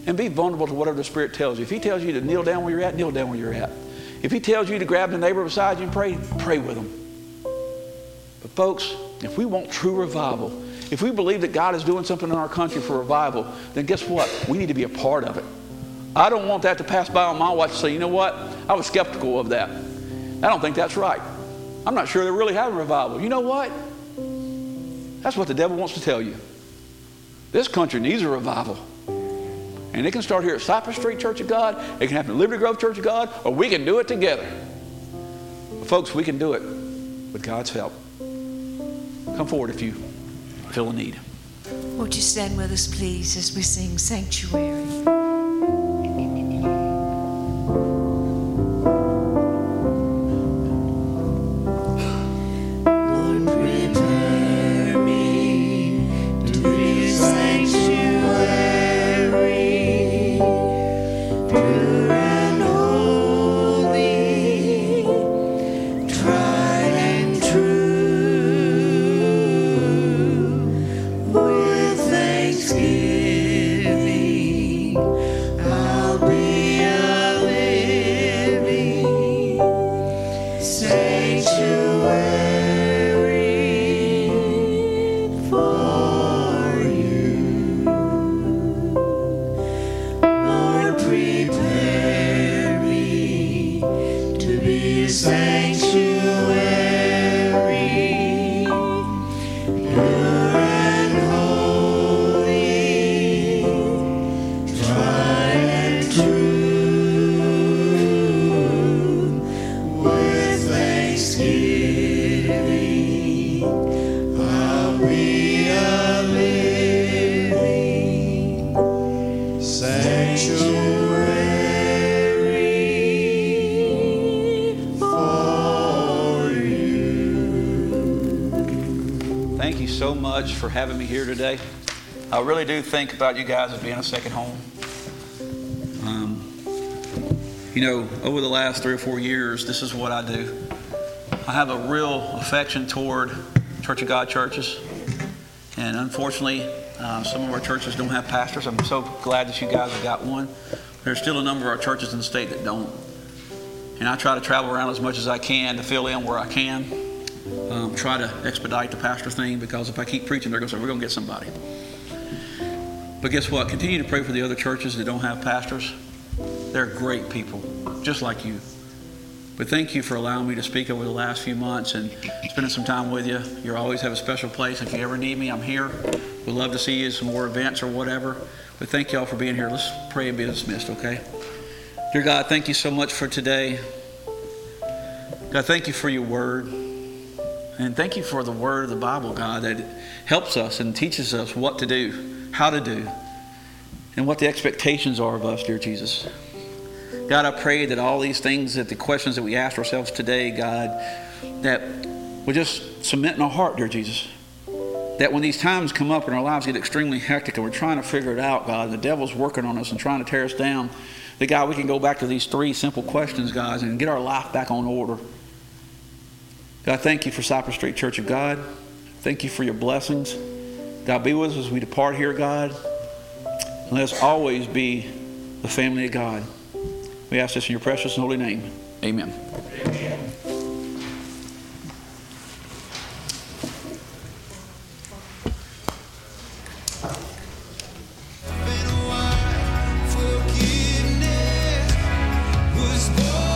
and be vulnerable to whatever the Spirit tells you. If He tells you to kneel down where you're at, kneel down where you're at. If He tells you to grab the neighbor beside you and pray, pray with them. But, folks, if we want true revival, if we believe that God is doing something in our country for revival, then guess what? We need to be a part of it. I don't want that to pass by on my watch and say, you know what? I was skeptical of that. I don't think that's right. I'm not sure they're really having revival. You know what? That's what the devil wants to tell you. This country needs a revival. And it can start here at Cypress Street Church of God, it can happen at Liberty Grove Church of God, or we can do it together. But folks, we can do it with God's help. Come forward if you feel a need.
Won't you stand with us, please, as we sing Sanctuary?
For having me here today. I really do think about you guys as being a second home. Um, you know, over the last three or four years, this is what I do. I have a real affection toward Church of God churches. And unfortunately, uh, some of our churches don't have pastors. I'm so glad that you guys have got one. There's still a number of our churches in the state that don't. And I try to travel around as much as I can to fill in where I can try to expedite the pastor thing because if I keep preaching, they're going to say, we're going to get somebody. But guess what? Continue to pray for the other churches that don't have pastors. They're great people, just like you. But thank you for allowing me to speak over the last few months and spending some time with you. You always have a special place. If you ever need me, I'm here. We'd love to see you at some more events or whatever. But thank you all for being here. Let's pray and be dismissed, okay? Dear God, thank you so much for today. God, thank you for your word. And thank you for the word of the Bible, God, that helps us and teaches us what to do, how to do, and what the expectations are of us, dear Jesus. God, I pray that all these things, that the questions that we ask ourselves today, God, that we just cement in our heart, dear Jesus. That when these times come up and our lives get extremely hectic and we're trying to figure it out, God, and the devil's working on us and trying to tear us down, that God, we can go back to these three simple questions, guys, and get our life back on order. God, thank you for Cypress Street Church of God. Thank you for your blessings. God, be with us as we depart here, God. And let us always be the family of God. We ask this in your precious and holy name. Amen.